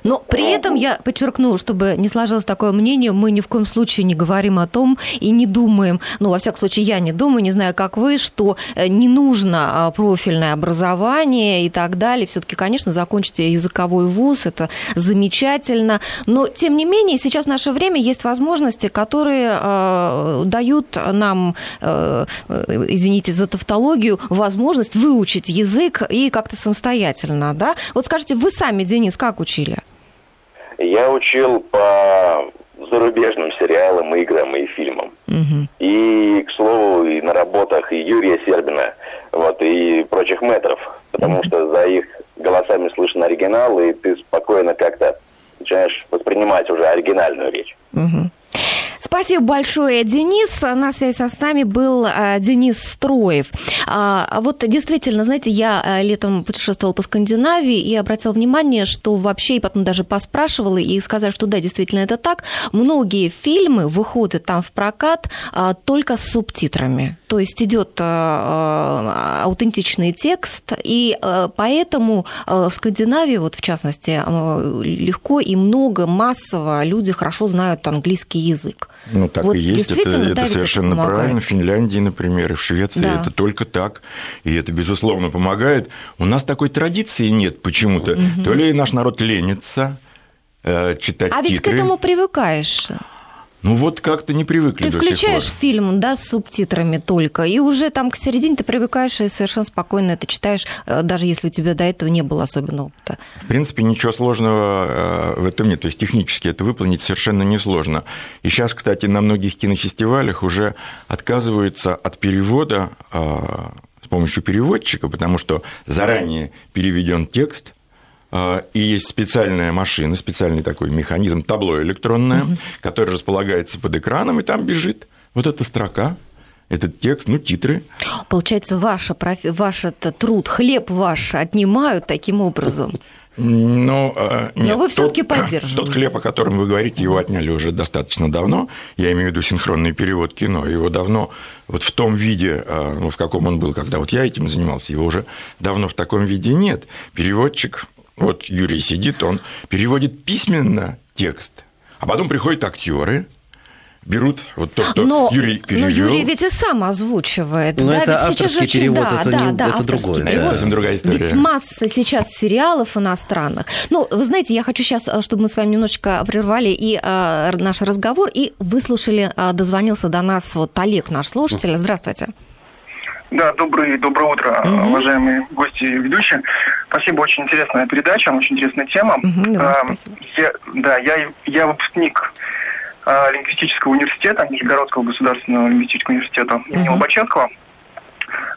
[SPEAKER 1] Но при этом я подчеркну, чтобы не сложилось такое мнение, мы ни в коем случае не говорим о том и не думаем, ну, во всяком случае, я не думаю, не знаю, как вы, что э, не нужно а, профильное образование и так далее. Все-таки, конечно, закончите языковой вуз, это замечательно. Но, тем не менее, сейчас в наше время есть возможности, которые э, дают нам, э, э извините за тавтологию, возможность выучить язык и как-то самостоятельно, да? Вот скажите, вы сами, Денис, как учили?
[SPEAKER 11] Я учил по зарубежным сериалам, играм и фильмам. Угу. И, к слову, и на работах и Юрия Сербина, вот, и прочих метров, потому угу. что за их голосами слышно оригинал, и ты спокойно как-то начинаешь воспринимать уже оригинальную речь.
[SPEAKER 1] Угу. Спасибо большое, Денис. На связи с нами был э, Денис Строев. А, вот действительно, знаете, я э, летом путешествовала по Скандинавии и обратила внимание, что вообще, и потом даже поспрашивала, и сказали, что да, действительно это так. Многие фильмы выходят там в прокат а, только с субтитрами. То есть идет а, аутентичный текст, и поэтому в Скандинавии, вот в частности, легко и много, массово люди хорошо знают английский язык.
[SPEAKER 3] Ну, так вот и есть, это, это совершенно помогает. правильно. В Финляндии, например, и в Швеции да. это только так, и это, безусловно, помогает. У нас такой традиции нет почему-то. Угу. То ли наш народ ленится э, читать
[SPEAKER 1] А
[SPEAKER 3] титры.
[SPEAKER 1] ведь к этому привыкаешь.
[SPEAKER 3] Ну вот как-то не привыкли
[SPEAKER 1] Ты
[SPEAKER 3] до
[SPEAKER 1] включаешь
[SPEAKER 3] сих пор.
[SPEAKER 1] фильм, да, с субтитрами только, и уже там к середине ты привыкаешь и совершенно спокойно это читаешь, э, даже если у тебя до этого не было особенного опыта.
[SPEAKER 3] В принципе, ничего сложного э, в этом нет. То есть технически это выполнить совершенно несложно. И сейчас, кстати, на многих кинофестивалях уже отказываются от перевода э, с помощью переводчика, потому что заранее переведен текст – и есть специальная машина, специальный такой механизм, табло электронное, угу. которое располагается под экраном, и там бежит вот эта строка, этот текст, ну, титры.
[SPEAKER 1] Получается, ваш, ваш это труд, хлеб ваш отнимают таким образом?
[SPEAKER 3] Но, э, нет,
[SPEAKER 1] Но вы все-таки поддерживаете.
[SPEAKER 3] Тот хлеб, о котором вы говорите, его отняли уже достаточно давно. Я имею в виду синхронный перевод кино. Его давно вот в том виде, э, ну, в каком он был, когда вот я этим занимался, его уже давно в таком виде нет. Переводчик, вот Юрий сидит, он переводит письменно текст, а потом приходят актеры, берут вот то, что
[SPEAKER 1] но,
[SPEAKER 3] Юрий перевел.
[SPEAKER 1] Но Юрий ведь и сам озвучивает.
[SPEAKER 2] Но
[SPEAKER 1] да,
[SPEAKER 2] это
[SPEAKER 1] ведь
[SPEAKER 2] авторский
[SPEAKER 1] очень,
[SPEAKER 2] перевод,
[SPEAKER 1] да,
[SPEAKER 2] это,
[SPEAKER 1] да,
[SPEAKER 2] не,
[SPEAKER 1] да,
[SPEAKER 2] это другое.
[SPEAKER 3] Это
[SPEAKER 2] да.
[SPEAKER 3] совсем другая история.
[SPEAKER 1] Ведь масса сейчас сериалов иностранных. Ну, вы знаете, я хочу сейчас, чтобы мы с вами немножечко прервали и э, наш разговор, и выслушали, э, дозвонился до нас вот Олег, наш слушатель. Здравствуйте.
[SPEAKER 12] Да, добрый, доброе утро,
[SPEAKER 1] Мгм.
[SPEAKER 12] уважаемые гости и ведущие. Спасибо, очень интересная передача, очень интересная тема.
[SPEAKER 1] И вам
[SPEAKER 12] А,
[SPEAKER 1] спасибо.
[SPEAKER 12] я, да, я, я выпускник а, лингвистического университета, Нижегородского государственного лингвистического университета имени
[SPEAKER 1] Мгм.
[SPEAKER 12] Лобачевского.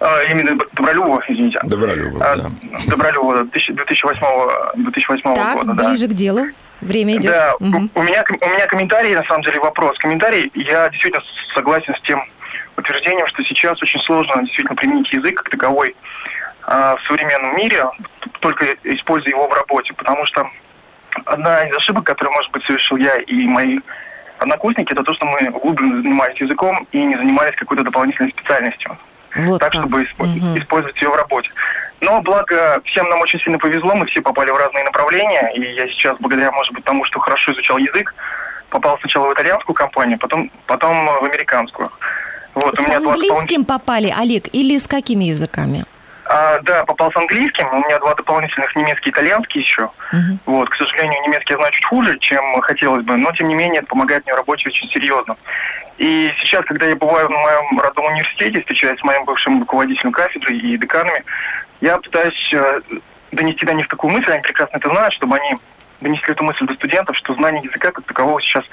[SPEAKER 12] А, имени Добролюбова, извините.
[SPEAKER 3] Добролюбов,
[SPEAKER 12] А,
[SPEAKER 3] да.
[SPEAKER 12] Добролюбова, 2008, 2008
[SPEAKER 1] Так,
[SPEAKER 12] года, да.
[SPEAKER 1] ближе к делу. Время идет.
[SPEAKER 12] Да,
[SPEAKER 1] Мгм.
[SPEAKER 12] у, у меня, у меня комментарий, на самом деле, вопрос. Комментарий, я действительно согласен с тем утверждением, что сейчас очень сложно действительно применить язык как таковой а, в современном мире, только используя его в работе, потому что одна из ошибок, которую, может быть, совершил я и мои однокурсники, это то, что мы углубленно занимались языком и не занимались какой-то дополнительной специальностью
[SPEAKER 1] Вот
[SPEAKER 12] так,
[SPEAKER 1] как.
[SPEAKER 12] чтобы
[SPEAKER 1] Мгм.
[SPEAKER 12] использовать ее в работе. Но благо всем нам очень сильно повезло, мы все попали в разные направления, и я сейчас, благодаря, может быть, тому, что хорошо изучал язык, попал сначала в итальянскую компанию, потом, потом в американскую. Вот,
[SPEAKER 1] С
[SPEAKER 12] у меня два
[SPEAKER 1] английским попали, Олег, или с какими языками?
[SPEAKER 12] А, да, попал с английским, у меня два дополнительных немецкий и итальянский еще.
[SPEAKER 1] Мгм.
[SPEAKER 12] Вот, к сожалению, немецкий я знаю чуть хуже, чем хотелось бы, но тем не менее это помогает мне в работе очень серьезно. И сейчас, когда я бываю в моем родном университете, встречаюсь с моим бывшим руководителем кафедры и деканами, я пытаюсь э, донести до них такую мысль, они прекрасно это знают, чтобы они донесли эту мысль до студентов, что знания языка как такового сейчас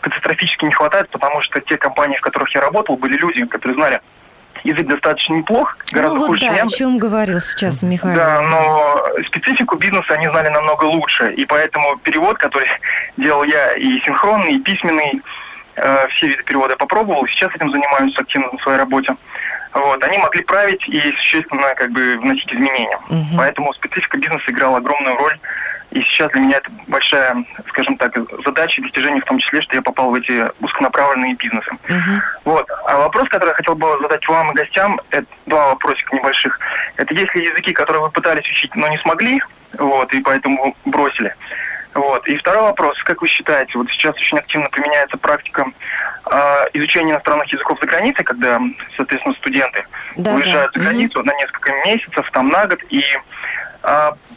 [SPEAKER 12] катастрофически не хватает, потому что те компании, в которых я работал, были люди, которые знали язык достаточно неплох, гораздо
[SPEAKER 1] ну вот
[SPEAKER 12] хуже,
[SPEAKER 1] да,
[SPEAKER 12] чем я.
[SPEAKER 1] о чем говорил сейчас Михаил.
[SPEAKER 12] Да, но специфику бизнеса они знали намного лучше, и поэтому перевод, который делал я, и синхронный, и письменный, э, все виды перевода попробовал, сейчас этим занимаюсь активно на своей работе. Вот, они могли править и существенно как бы вносить изменения.
[SPEAKER 1] Мгм.
[SPEAKER 12] Поэтому специфика бизнеса играла огромную роль. И сейчас для меня это большая, скажем так, задача и достижение в том числе, что я попал в эти узконаправленные бизнесы.
[SPEAKER 1] Мгм.
[SPEAKER 12] Вот. А вопрос, который я хотел бы задать вам и гостям, это два вопросика небольших. Это есть ли языки, которые вы пытались учить, но не смогли, вот, и поэтому бросили? Вот. И второй вопрос, как вы считаете, вот сейчас очень активно применяется практика э, изучения иностранных языков за границей, когда, соответственно, студенты
[SPEAKER 1] Да,
[SPEAKER 12] уезжают
[SPEAKER 1] да.
[SPEAKER 12] за границу на несколько месяцев, там на год, и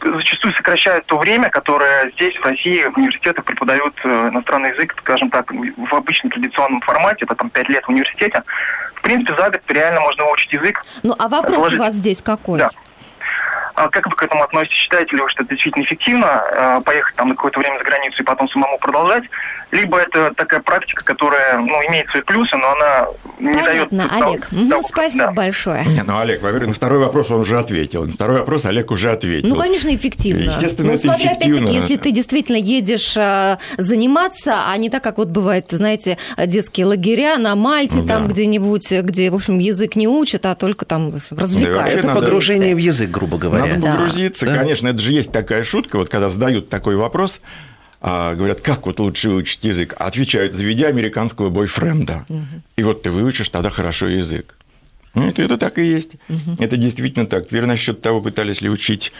[SPEAKER 12] зачастую сокращают то время, которое здесь, в России, в университетах преподают э, иностранный язык, скажем так, в обычном традиционном формате, это там 5 лет в университете. В принципе, за год реально можно выучить язык.
[SPEAKER 1] Ну, а вопрос
[SPEAKER 12] Отложить.
[SPEAKER 1] у вас здесь какой?
[SPEAKER 12] Да. А как вы к этому относитесь? Считаете ли вы, что это действительно эффективно, э, поехать там на какое-то время за границу и потом самому продолжать? Либо это такая практика, которая ну, имеет свои плюсы, но она не дает...
[SPEAKER 1] Понятно,
[SPEAKER 12] того-
[SPEAKER 1] Олег.
[SPEAKER 12] Того-
[SPEAKER 1] спасибо
[SPEAKER 12] да.
[SPEAKER 1] большое.
[SPEAKER 3] Не, ну, Олег, во-первых, на второй вопрос он уже ответил. На второй вопрос Олег уже ответил.
[SPEAKER 1] Ну, конечно, эффективно.
[SPEAKER 3] Естественно,
[SPEAKER 1] ну,
[SPEAKER 3] это
[SPEAKER 1] смотря,
[SPEAKER 3] эффективно.
[SPEAKER 1] опять-таки, если ты действительно едешь э, заниматься, а не так, как вот бывает, знаете, детские лагеря на Мальте,
[SPEAKER 3] Да.
[SPEAKER 1] там где-нибудь, где, в общем, язык не учат, а только там общем, развлекают.
[SPEAKER 3] вообще
[SPEAKER 2] Это
[SPEAKER 3] надо-
[SPEAKER 2] погружение в язык, грубо говоря.
[SPEAKER 3] Надо
[SPEAKER 1] Да.
[SPEAKER 3] погрузиться,
[SPEAKER 2] Да.
[SPEAKER 3] конечно. Это же есть такая шутка, вот когда задают такой вопрос, а, говорят, как вот лучше выучить язык? Отвечают, заведя американского бойфренда. И вот ты выучишь тогда хорошо язык. Ну, это, это так и есть. Это действительно так. Теперь насчет того, пытались ли учить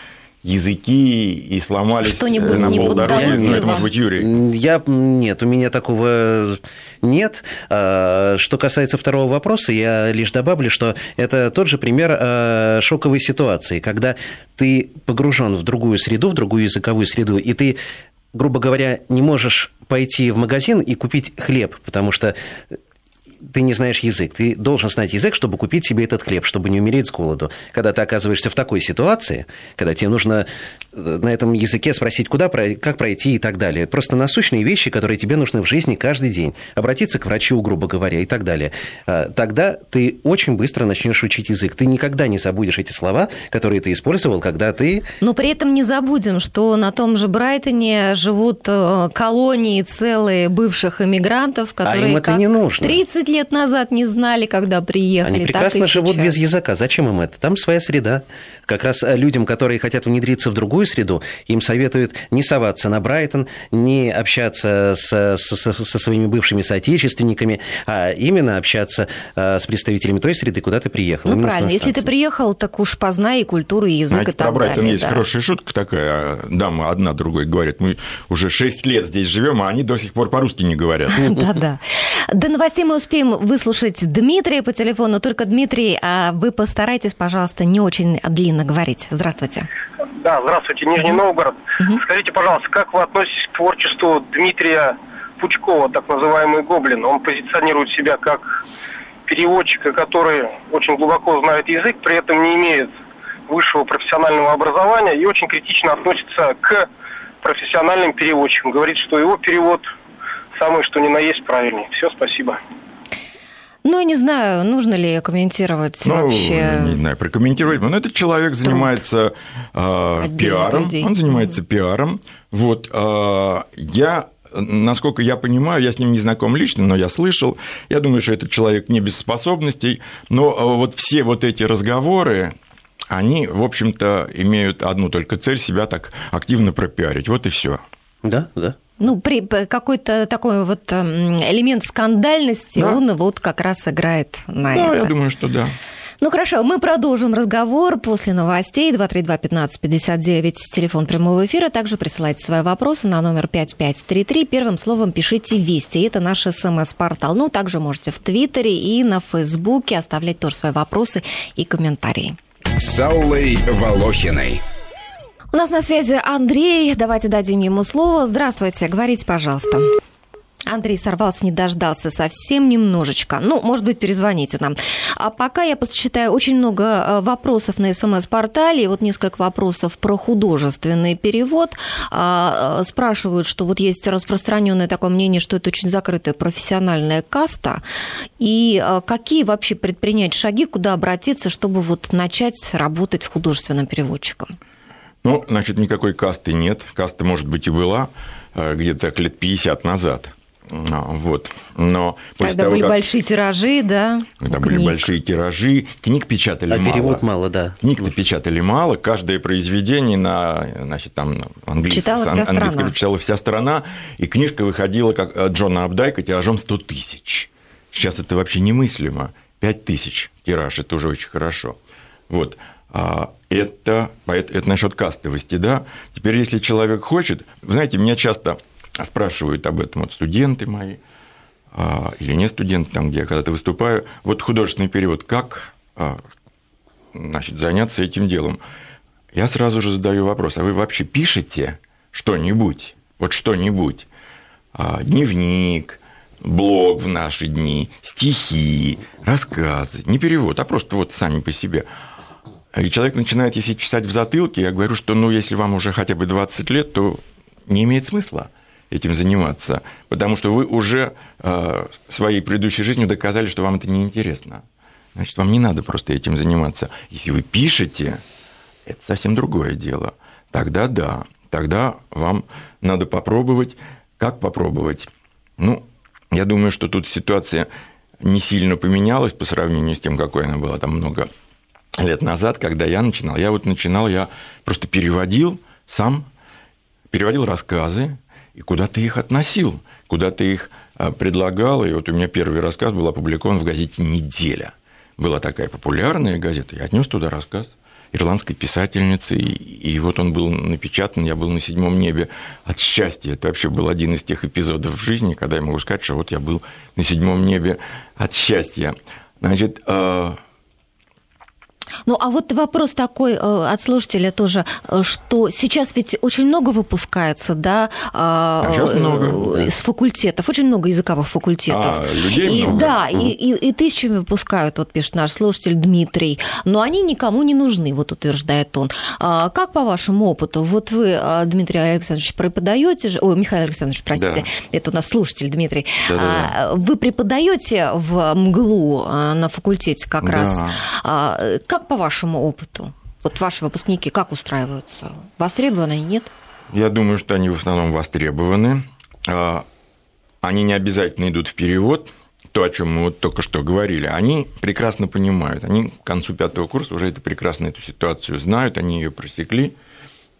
[SPEAKER 3] языки и сломались
[SPEAKER 1] Что-нибудь
[SPEAKER 3] э, на
[SPEAKER 1] не
[SPEAKER 3] полдороги. Ну, это может быть Юрий.
[SPEAKER 2] Я нет, у меня такого нет. А, Что касается второго вопроса, я лишь добавлю, что это тот же пример а, шоковой ситуации, когда ты погружен в другую среду, в другую языковую среду, и ты грубо говоря, не можешь пойти в магазин и купить хлеб, потому что ты не знаешь язык. Ты должен знать язык, чтобы купить себе этот хлеб, чтобы не умереть с голоду. Когда ты оказываешься в такой ситуации, когда тебе нужно э, на этом языке спросить, куда, как пройти и так далее. Просто насущные вещи, которые тебе нужны в жизни каждый день. Обратиться к врачу, грубо говоря, и так далее. А, Тогда ты очень быстро начнешь учить язык. Ты никогда не забудешь эти слова, которые ты использовал, когда ты...
[SPEAKER 1] Но при этом не забудем, что на том же Брайтоне живут э, колонии целые бывших иммигрантов, которые
[SPEAKER 2] А им это не нужно.
[SPEAKER 1] 30 лет назад не знали, когда приехали.
[SPEAKER 2] Они прекрасно живут без языка. Зачем им это? Там своя среда. Как раз э, людям, которые хотят внедриться в другую среду, им советуют не соваться на Брайтон, не общаться со, со, со своими бывшими соотечественниками, а именно общаться э, с представителями той среды, куда ты приехал.
[SPEAKER 1] Ну, правильно. Если ты приехал, так уж познай и культуру, и язык, Знаете, и так
[SPEAKER 3] про Брайтон
[SPEAKER 1] далее.
[SPEAKER 3] есть да. хорошая шутка такая. Дама одна другой говорит, мы уже 6 лет здесь живем, а они до сих пор по-русски не говорят.
[SPEAKER 1] Да-да. До новостей мы успеем выслушать Дмитрия по телефону. Только, Дмитрий, а вы постарайтесь, пожалуйста, не очень длинно говорить. Здравствуйте.
[SPEAKER 12] Да, здравствуйте, Нижний Новгород. Скажите, пожалуйста, как вы относитесь к творчеству Дмитрия Пучкова, так называемый Гоблин? Он позиционирует себя как переводчика, который очень глубоко знает язык, при этом не имеет высшего профессионального образования и очень критично относится к профессиональным переводчикам. Говорит, что его перевод самый что ни на есть правильный. Все, спасибо.
[SPEAKER 1] Ну, я не знаю, нужно ли комментировать
[SPEAKER 3] ну,
[SPEAKER 1] вообще.
[SPEAKER 3] Не знаю, прокомментировать. Но этот человек занимается э, пиаром. Людей. Он занимается пиаром. Вот э, я насколько я понимаю, я с ним не знаком лично, но я слышал, я думаю, что этот человек не без способностей, но а, вот все вот эти разговоры, они, в общем-то, имеют одну только цель себя так активно пропиарить. Вот и все.
[SPEAKER 2] Да, да.
[SPEAKER 1] Ну, при какой-то такой вот эм, элемент скандальности да. он вот как раз играет на
[SPEAKER 3] да,
[SPEAKER 1] это.
[SPEAKER 3] Да, я думаю, что да.
[SPEAKER 1] Ну хорошо, мы продолжим разговор после новостей. 232-1559, телефон прямого эфира. Также присылайте свои вопросы на номер 5533. Первым словом пишите «Вести». Это наш смс-портал. Ну, также можете в Твиттере и на Фейсбуке оставлять тоже свои вопросы и комментарии.
[SPEAKER 4] С Аллой Волохиной.
[SPEAKER 1] У нас на связи Андрей. Давайте дадим ему слово. Здравствуйте, говорите, пожалуйста. Андрей сорвался, не дождался совсем немножечко. Ну, может быть, перезвоните нам. А пока я посчитаю очень много э, вопросов на СМС-портале. Вот несколько вопросов про художественный перевод. А, э, спрашивают, что вот есть распространенное такое мнение, что это очень закрытая профессиональная каста. И э, какие вообще предпринять шаги, куда обратиться, чтобы вот начать работать художественным переводчиком?
[SPEAKER 3] Ну, значит, никакой касты нет. Каста, может быть, и была где-то лет 50 назад. А, вот. Но
[SPEAKER 1] Когда того, были как... большие тиражи, да?
[SPEAKER 3] Когда книг. были большие тиражи, книг печатали
[SPEAKER 2] а
[SPEAKER 3] мало.
[SPEAKER 2] перевод мало, да.
[SPEAKER 3] Книг-то печатали мало, каждое произведение на, значит, там английском,
[SPEAKER 1] читала вся страна.
[SPEAKER 3] читала вся страна, и книжка выходила, как Джона Абдайка, тиражом 100 тысяч. Сейчас это вообще немыслимо. 5 тысяч тираж, это уже очень хорошо. Вот. А, это, это, это насчет кастовости, да. Теперь, если человек хочет, знаете, меня часто спрашивают об этом вот студенты мои, а, или не студенты, там, где я когда-то выступаю. Вот художественный перевод, как а, значит, заняться этим делом? Я сразу же задаю вопрос, а вы вообще пишете что-нибудь? Вот что-нибудь? Дневник, блог в наши дни, стихи, рассказы, не перевод, а просто вот сами по себе – и человек начинает, если чесать в затылке, я говорю, что ну, если вам уже хотя бы 20 лет, то не имеет смысла этим заниматься, потому что вы уже э, своей предыдущей жизнью доказали, что вам это неинтересно. Значит, вам не надо просто этим заниматься. Если вы пишете, это совсем другое дело. Тогда да, тогда вам надо попробовать. Как попробовать? Ну, я думаю, что тут ситуация не сильно поменялась по сравнению с тем, какой она была там много лет назад, когда я начинал. Я вот начинал, я просто переводил сам, переводил рассказы и куда-то их относил, куда-то их а, предлагал. И вот у меня первый рассказ был опубликован в газете «Неделя». Была такая популярная газета, я отнес туда рассказ ирландской писательницы, и, и вот он был напечатан, я был на седьмом небе от счастья. Это вообще был один из тех эпизодов в жизни, когда я могу сказать, что вот я был на седьмом небе от счастья. Значит, а,
[SPEAKER 1] ну, а вот вопрос такой э, от слушателя тоже, э, что сейчас ведь очень много выпускается, да,
[SPEAKER 3] а, а много,
[SPEAKER 1] да. с факультетов, очень много языковых факультетов.
[SPEAKER 3] А, людей
[SPEAKER 1] и,
[SPEAKER 3] много.
[SPEAKER 1] Да, и, и, и тысячами выпускают, вот пишет наш слушатель Дмитрий, но они никому не нужны, вот утверждает он. А, как по вашему опыту, вот вы, а, Дмитрий Александрович, преподаете же, ой, Михаил Александрович, простите, да. это у нас слушатель Дмитрий, да, да, да. вы преподаете в МГЛУ на факультете как да. раз. Как по вашему опыту? Вот ваши выпускники как устраиваются? Востребованы они, нет?
[SPEAKER 3] Я думаю, что они в основном востребованы. А, они не обязательно идут в перевод. то, о чем мы вот только что говорили, они прекрасно понимают. Они к концу пятого курса уже это прекрасно эту ситуацию знают, они ее просекли,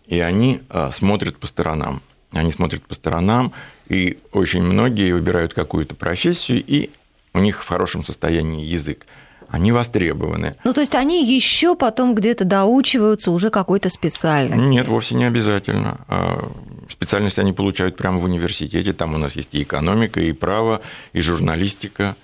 [SPEAKER 3] и они а, смотрят по сторонам. Они смотрят по сторонам, и очень многие выбирают какую-то профессию, и у них в хорошем состоянии язык они востребованы.
[SPEAKER 1] Ну, то есть они еще потом где-то доучиваются уже какой-то специальности?
[SPEAKER 3] Нет, вовсе не обязательно. А, специальность они получают прямо в университете. Там у нас есть и экономика, и право, и журналистика,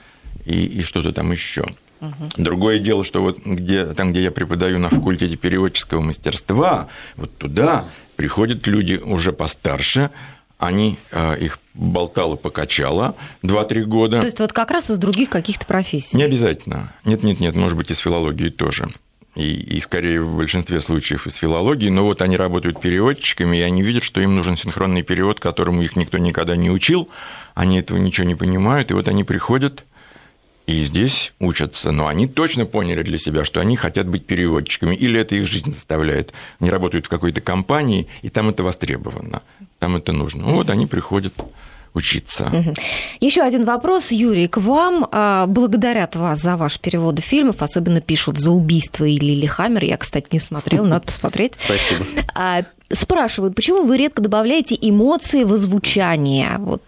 [SPEAKER 3] и, и что-то там еще. Угу. Другое дело, что вот где, там, где я преподаю на факультете переводческого мастерства, вот туда приходят люди уже постарше, они э, их болтало покачало 2-3 года.
[SPEAKER 1] То есть вот как раз из других каких-то профессий?
[SPEAKER 3] Не обязательно. Нет, нет, нет, может быть, из филологии тоже. И, и скорее в большинстве случаев из филологии, но вот они работают переводчиками, и они видят, что им нужен синхронный перевод, которому их никто никогда не учил, они этого ничего не понимают, и вот они приходят и здесь учатся, но они точно поняли для себя, что они хотят быть переводчиками, или это их жизнь заставляет. Они работают в какой-то компании, и там это востребовано, там это нужно. Ну, вот они приходят учиться.
[SPEAKER 1] Еще один вопрос, Юрий, к вам. А, благодарят вас за ваш переводы фильмов, особенно пишут за убийство или Лилихаммер. Я, кстати, не смотрел, надо посмотреть.
[SPEAKER 2] Спасибо.
[SPEAKER 1] А, спрашивают, почему вы редко добавляете эмоции в озвучание? Вот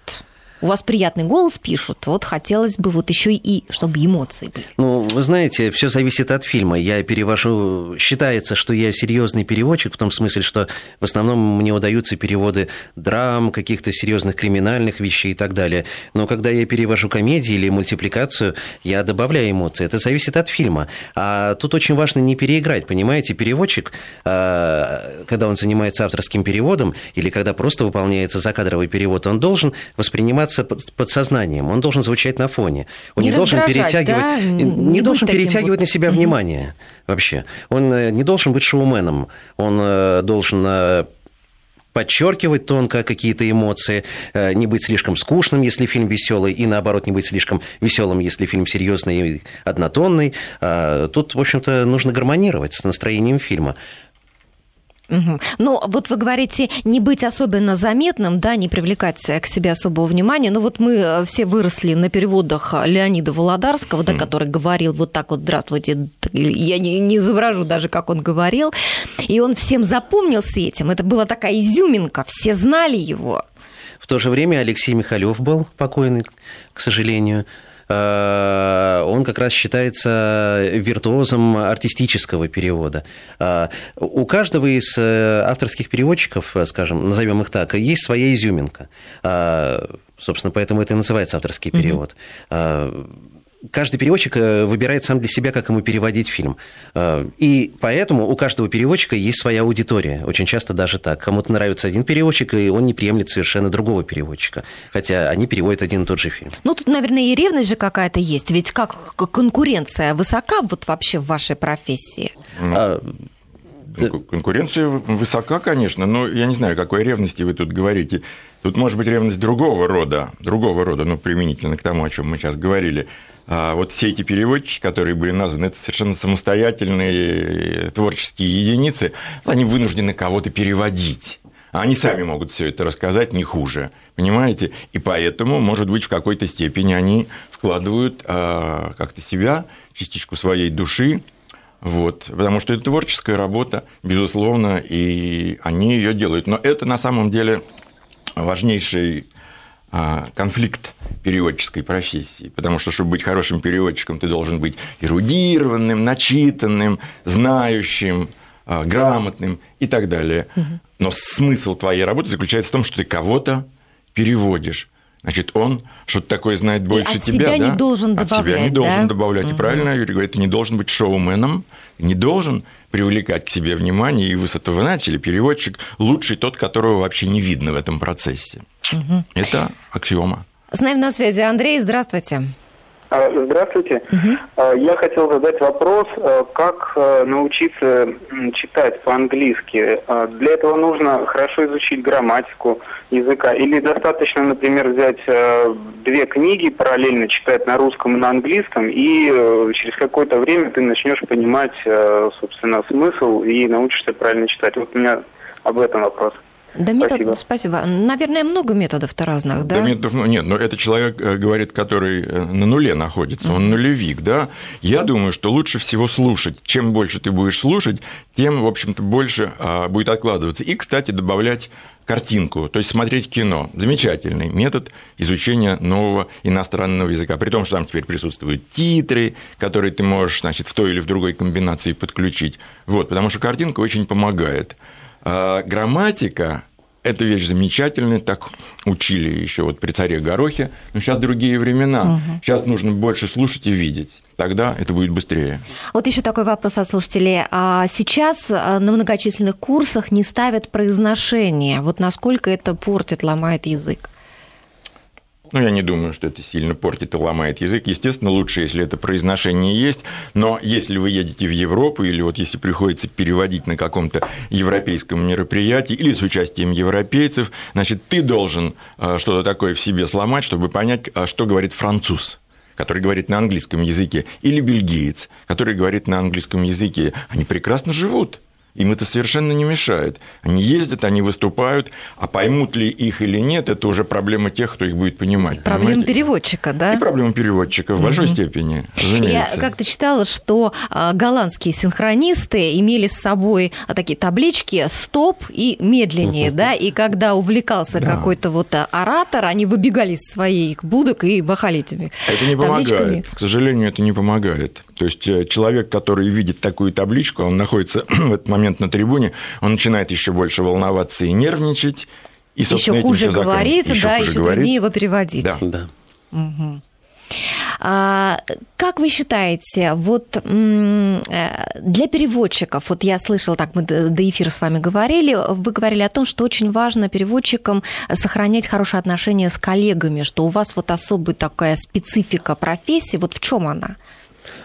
[SPEAKER 1] у вас приятный голос пишут, вот хотелось бы вот еще и, чтобы эмоции были.
[SPEAKER 2] Ну, вы знаете, все зависит от фильма. Я перевожу, считается, что я серьезный переводчик, в том смысле, что в основном мне удаются переводы драм, каких-то серьезных криминальных вещей и так далее. Но когда я перевожу комедии или мультипликацию, я добавляю эмоции. Это зависит от фильма. А тут очень важно не переиграть, понимаете? Переводчик, а, когда он занимается авторским переводом или когда просто выполняется закадровый перевод, он должен восприниматься играться подсознанием, он должен звучать на фоне. Он не, не должен перетягивать, да? не, не должен перетягивать вот. на себя внимание вообще. Он э, не должен быть шоуменом, он э, должен э, подчеркивать тонко какие-то эмоции, не быть слишком скучным, если фильм веселый, и наоборот, не быть слишком веселым, если фильм серьезный и однотонный. Тут, в общем-то, нужно гармонировать с настроением фильма.
[SPEAKER 1] Угу. Ну, вот вы говорите, не быть особенно заметным, да, не привлекать к себе особого внимания. Ну, вот мы э, все выросли на переводах Леонида Володарского, да, mm. который говорил вот так вот «Здравствуйте». Я не, не изображу даже, как он говорил. И он всем запомнился этим. Это была такая изюминка, все знали его.
[SPEAKER 2] В то же время Алексей Михалев был покойный, к сожалению. Э, он как раз считается виртуозом артистического перевода. Э, у каждого из э, авторских переводчиков, скажем, назовем их так, есть своя изюминка. Собственно, поэтому это и называется авторский перевод. Mm-hmm каждый переводчик э, выбирает сам для себя, как ему переводить фильм. Э, и поэтому у каждого переводчика есть своя аудитория. Очень часто даже так. Кому-то нравится один переводчик, и он не приемлет совершенно другого переводчика. Хотя они переводят один и тот же фильм.
[SPEAKER 1] Ну, тут, наверное, и ревность же какая-то есть. Ведь как конкуренция высока вот вообще в вашей профессии? А,
[SPEAKER 3] ну, конкуренция высока, конечно, но я не знаю, какой ревности вы тут говорите. Тут может быть ревность другого рода, другого рода, ну, применительно к тому, о чем мы сейчас говорили. А вот все эти переводчики, которые были названы, это совершенно самостоятельные творческие единицы, они вынуждены кого-то переводить. А они сами могут все это рассказать не хуже, понимаете? И поэтому, может быть, в какой-то степени они вкладывают а, как-то себя, частичку своей души, вот, потому что это творческая работа, безусловно, и они ее делают. Но это на самом деле важнейший а, конфликт переводческой профессии, потому что, чтобы быть хорошим переводчиком, ты должен быть эрудированным, начитанным, знающим, а, грамотным и так далее. Но смысл твоей работы заключается в том, что ты кого-то переводишь. Значит, он что-то такое знает больше
[SPEAKER 1] и от
[SPEAKER 3] тебя,
[SPEAKER 1] себя
[SPEAKER 3] да?
[SPEAKER 1] не должен добавлять,
[SPEAKER 3] От себя не
[SPEAKER 1] да?
[SPEAKER 3] должен добавлять. Угу. И правильно Юрий говорит, ты не должен быть шоуменом, не должен привлекать к себе внимание. И вы с этого начали. Переводчик лучший тот, которого вообще не видно в этом процессе. Угу. Это аксиома.
[SPEAKER 1] С нами на связи Андрей. Здравствуйте.
[SPEAKER 13] А, здравствуйте. Угу. Я хотел задать вопрос, а, как научиться читать по-английски. Для этого нужно хорошо изучить грамматику языка или достаточно, например, взять две книги, параллельно читать на русском и на английском, и через какое-то время ты начнешь понимать, собственно, смысл и научишься правильно читать. Вот у меня об этом вопрос.
[SPEAKER 1] Да, метод, спасибо. спасибо. Наверное, много методов-то разных, да?
[SPEAKER 3] Да, методов, ну, нет, но это человек э, говорит, который э, на нуле находится, он нулевик, да. Я думаю, что лучше всего слушать. Чем больше ты будешь слушать, тем, в общем-то, больше а, будет откладываться. И, кстати, добавлять картинку, то есть смотреть кино. Замечательный метод изучения нового иностранного языка. При том, что там теперь присутствуют титры, которые ты можешь значит, в той или в другой комбинации подключить. Вот, потому что картинка очень помогает. А грамматика эта вещь замечательная, так учили еще вот при царе Горохе, но сейчас другие времена. Угу. Сейчас нужно больше слушать и видеть. Тогда это будет быстрее.
[SPEAKER 1] Вот еще такой вопрос от слушателей. А сейчас а, на многочисленных курсах не ставят произношение. Вот насколько это портит, ломает язык?
[SPEAKER 3] Ну, я не думаю, что это сильно портит и ломает язык. Естественно, лучше, если это произношение есть, но если вы едете в Европу, или вот если приходится переводить на каком-то европейском мероприятии, или с участием европейцев, значит, ты должен э, что-то такое в себе сломать, чтобы понять, э, что говорит француз который говорит на английском языке, или бельгиец, который говорит на английском языке, они прекрасно живут. Им это совершенно не мешает. Они ездят, они выступают, а поймут ли их или нет, это уже проблема тех, кто их будет понимать.
[SPEAKER 1] Проблема понимаете? переводчика, да?
[SPEAKER 3] И проблема переводчика в большой степени, разумеется.
[SPEAKER 1] Я как-то читала, что а, голландские синхронисты имели с собой а, такие таблички «стоп» и «медленнее», да, и когда увлекался да. какой-то вот а, оратор, они выбегали из своих будок и махали этими
[SPEAKER 3] Это не помогает. К сожалению, это не помогает. То есть э, человек, который видит такую табличку, он находится в этот момент на трибуне, он начинает еще больше волноваться и нервничать. И,
[SPEAKER 1] еще хуже говорит, еще да, хуже еще говорит. труднее его переводить.
[SPEAKER 3] Да. да.
[SPEAKER 1] Угу. А, как вы считаете, вот э, для переводчиков, вот я слышала, так мы до эфира с вами говорили, вы говорили о том, что очень важно переводчикам сохранять хорошие отношения с коллегами, что у вас вот особая такая специфика профессии, вот в чем она?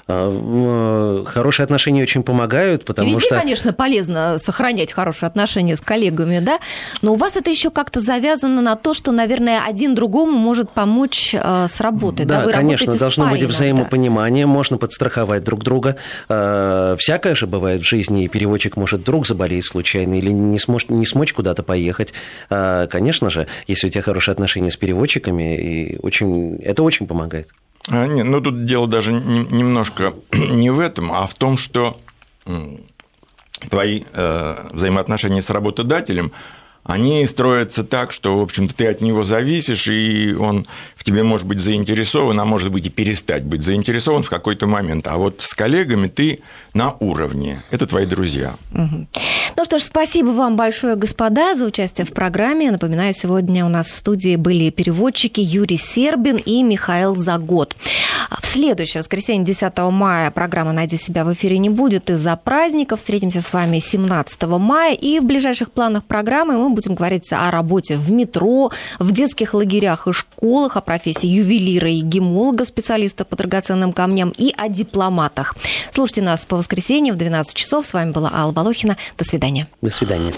[SPEAKER 2] А, э, хорошие отношения очень помогают, потому
[SPEAKER 1] Везде,
[SPEAKER 2] что...
[SPEAKER 1] конечно, полезно сохранять хорошие отношения с коллегами, да, но у вас это еще как-то завязано на то, что, наверное, один другому может помочь э, с работой.
[SPEAKER 2] Да, да? Вы конечно, должно быть взаимопонимание, можно подстраховать друг друга. Э, всякое же бывает в жизни, и переводчик может вдруг заболеть случайно или не, смочь, не смочь куда-то поехать. Конечно же, если у тебя хорошие отношения с переводчиками, и очень, это очень помогает.
[SPEAKER 3] А, нет, ну тут дело даже немножко не в этом, а в том, что твои э, взаимоотношения с работодателем они строятся так, что, в общем-то, ты от него зависишь, и он в тебе может быть заинтересован, а может быть и перестать быть заинтересован в какой-то момент. А вот с коллегами ты на уровне. Это твои друзья.
[SPEAKER 1] Ну что ж, спасибо вам большое, господа, за участие в программе. Напоминаю, сегодня у нас в студии были переводчики Юрий Сербин и Михаил Загод. В следующее воскресенье, 10 мая, программа «Найди себя» в эфире не будет из-за праздников. Встретимся с вами 17 мая. И в ближайших планах программы мы будем говорить о работе в метро, в детских лагерях и школах, о профессии ювелира и гемолога, специалиста по драгоценным камням и о дипломатах. Слушайте нас по воскресеньям в 12 часов. С вами была Алла Волохина. До свидания.
[SPEAKER 2] До свидания.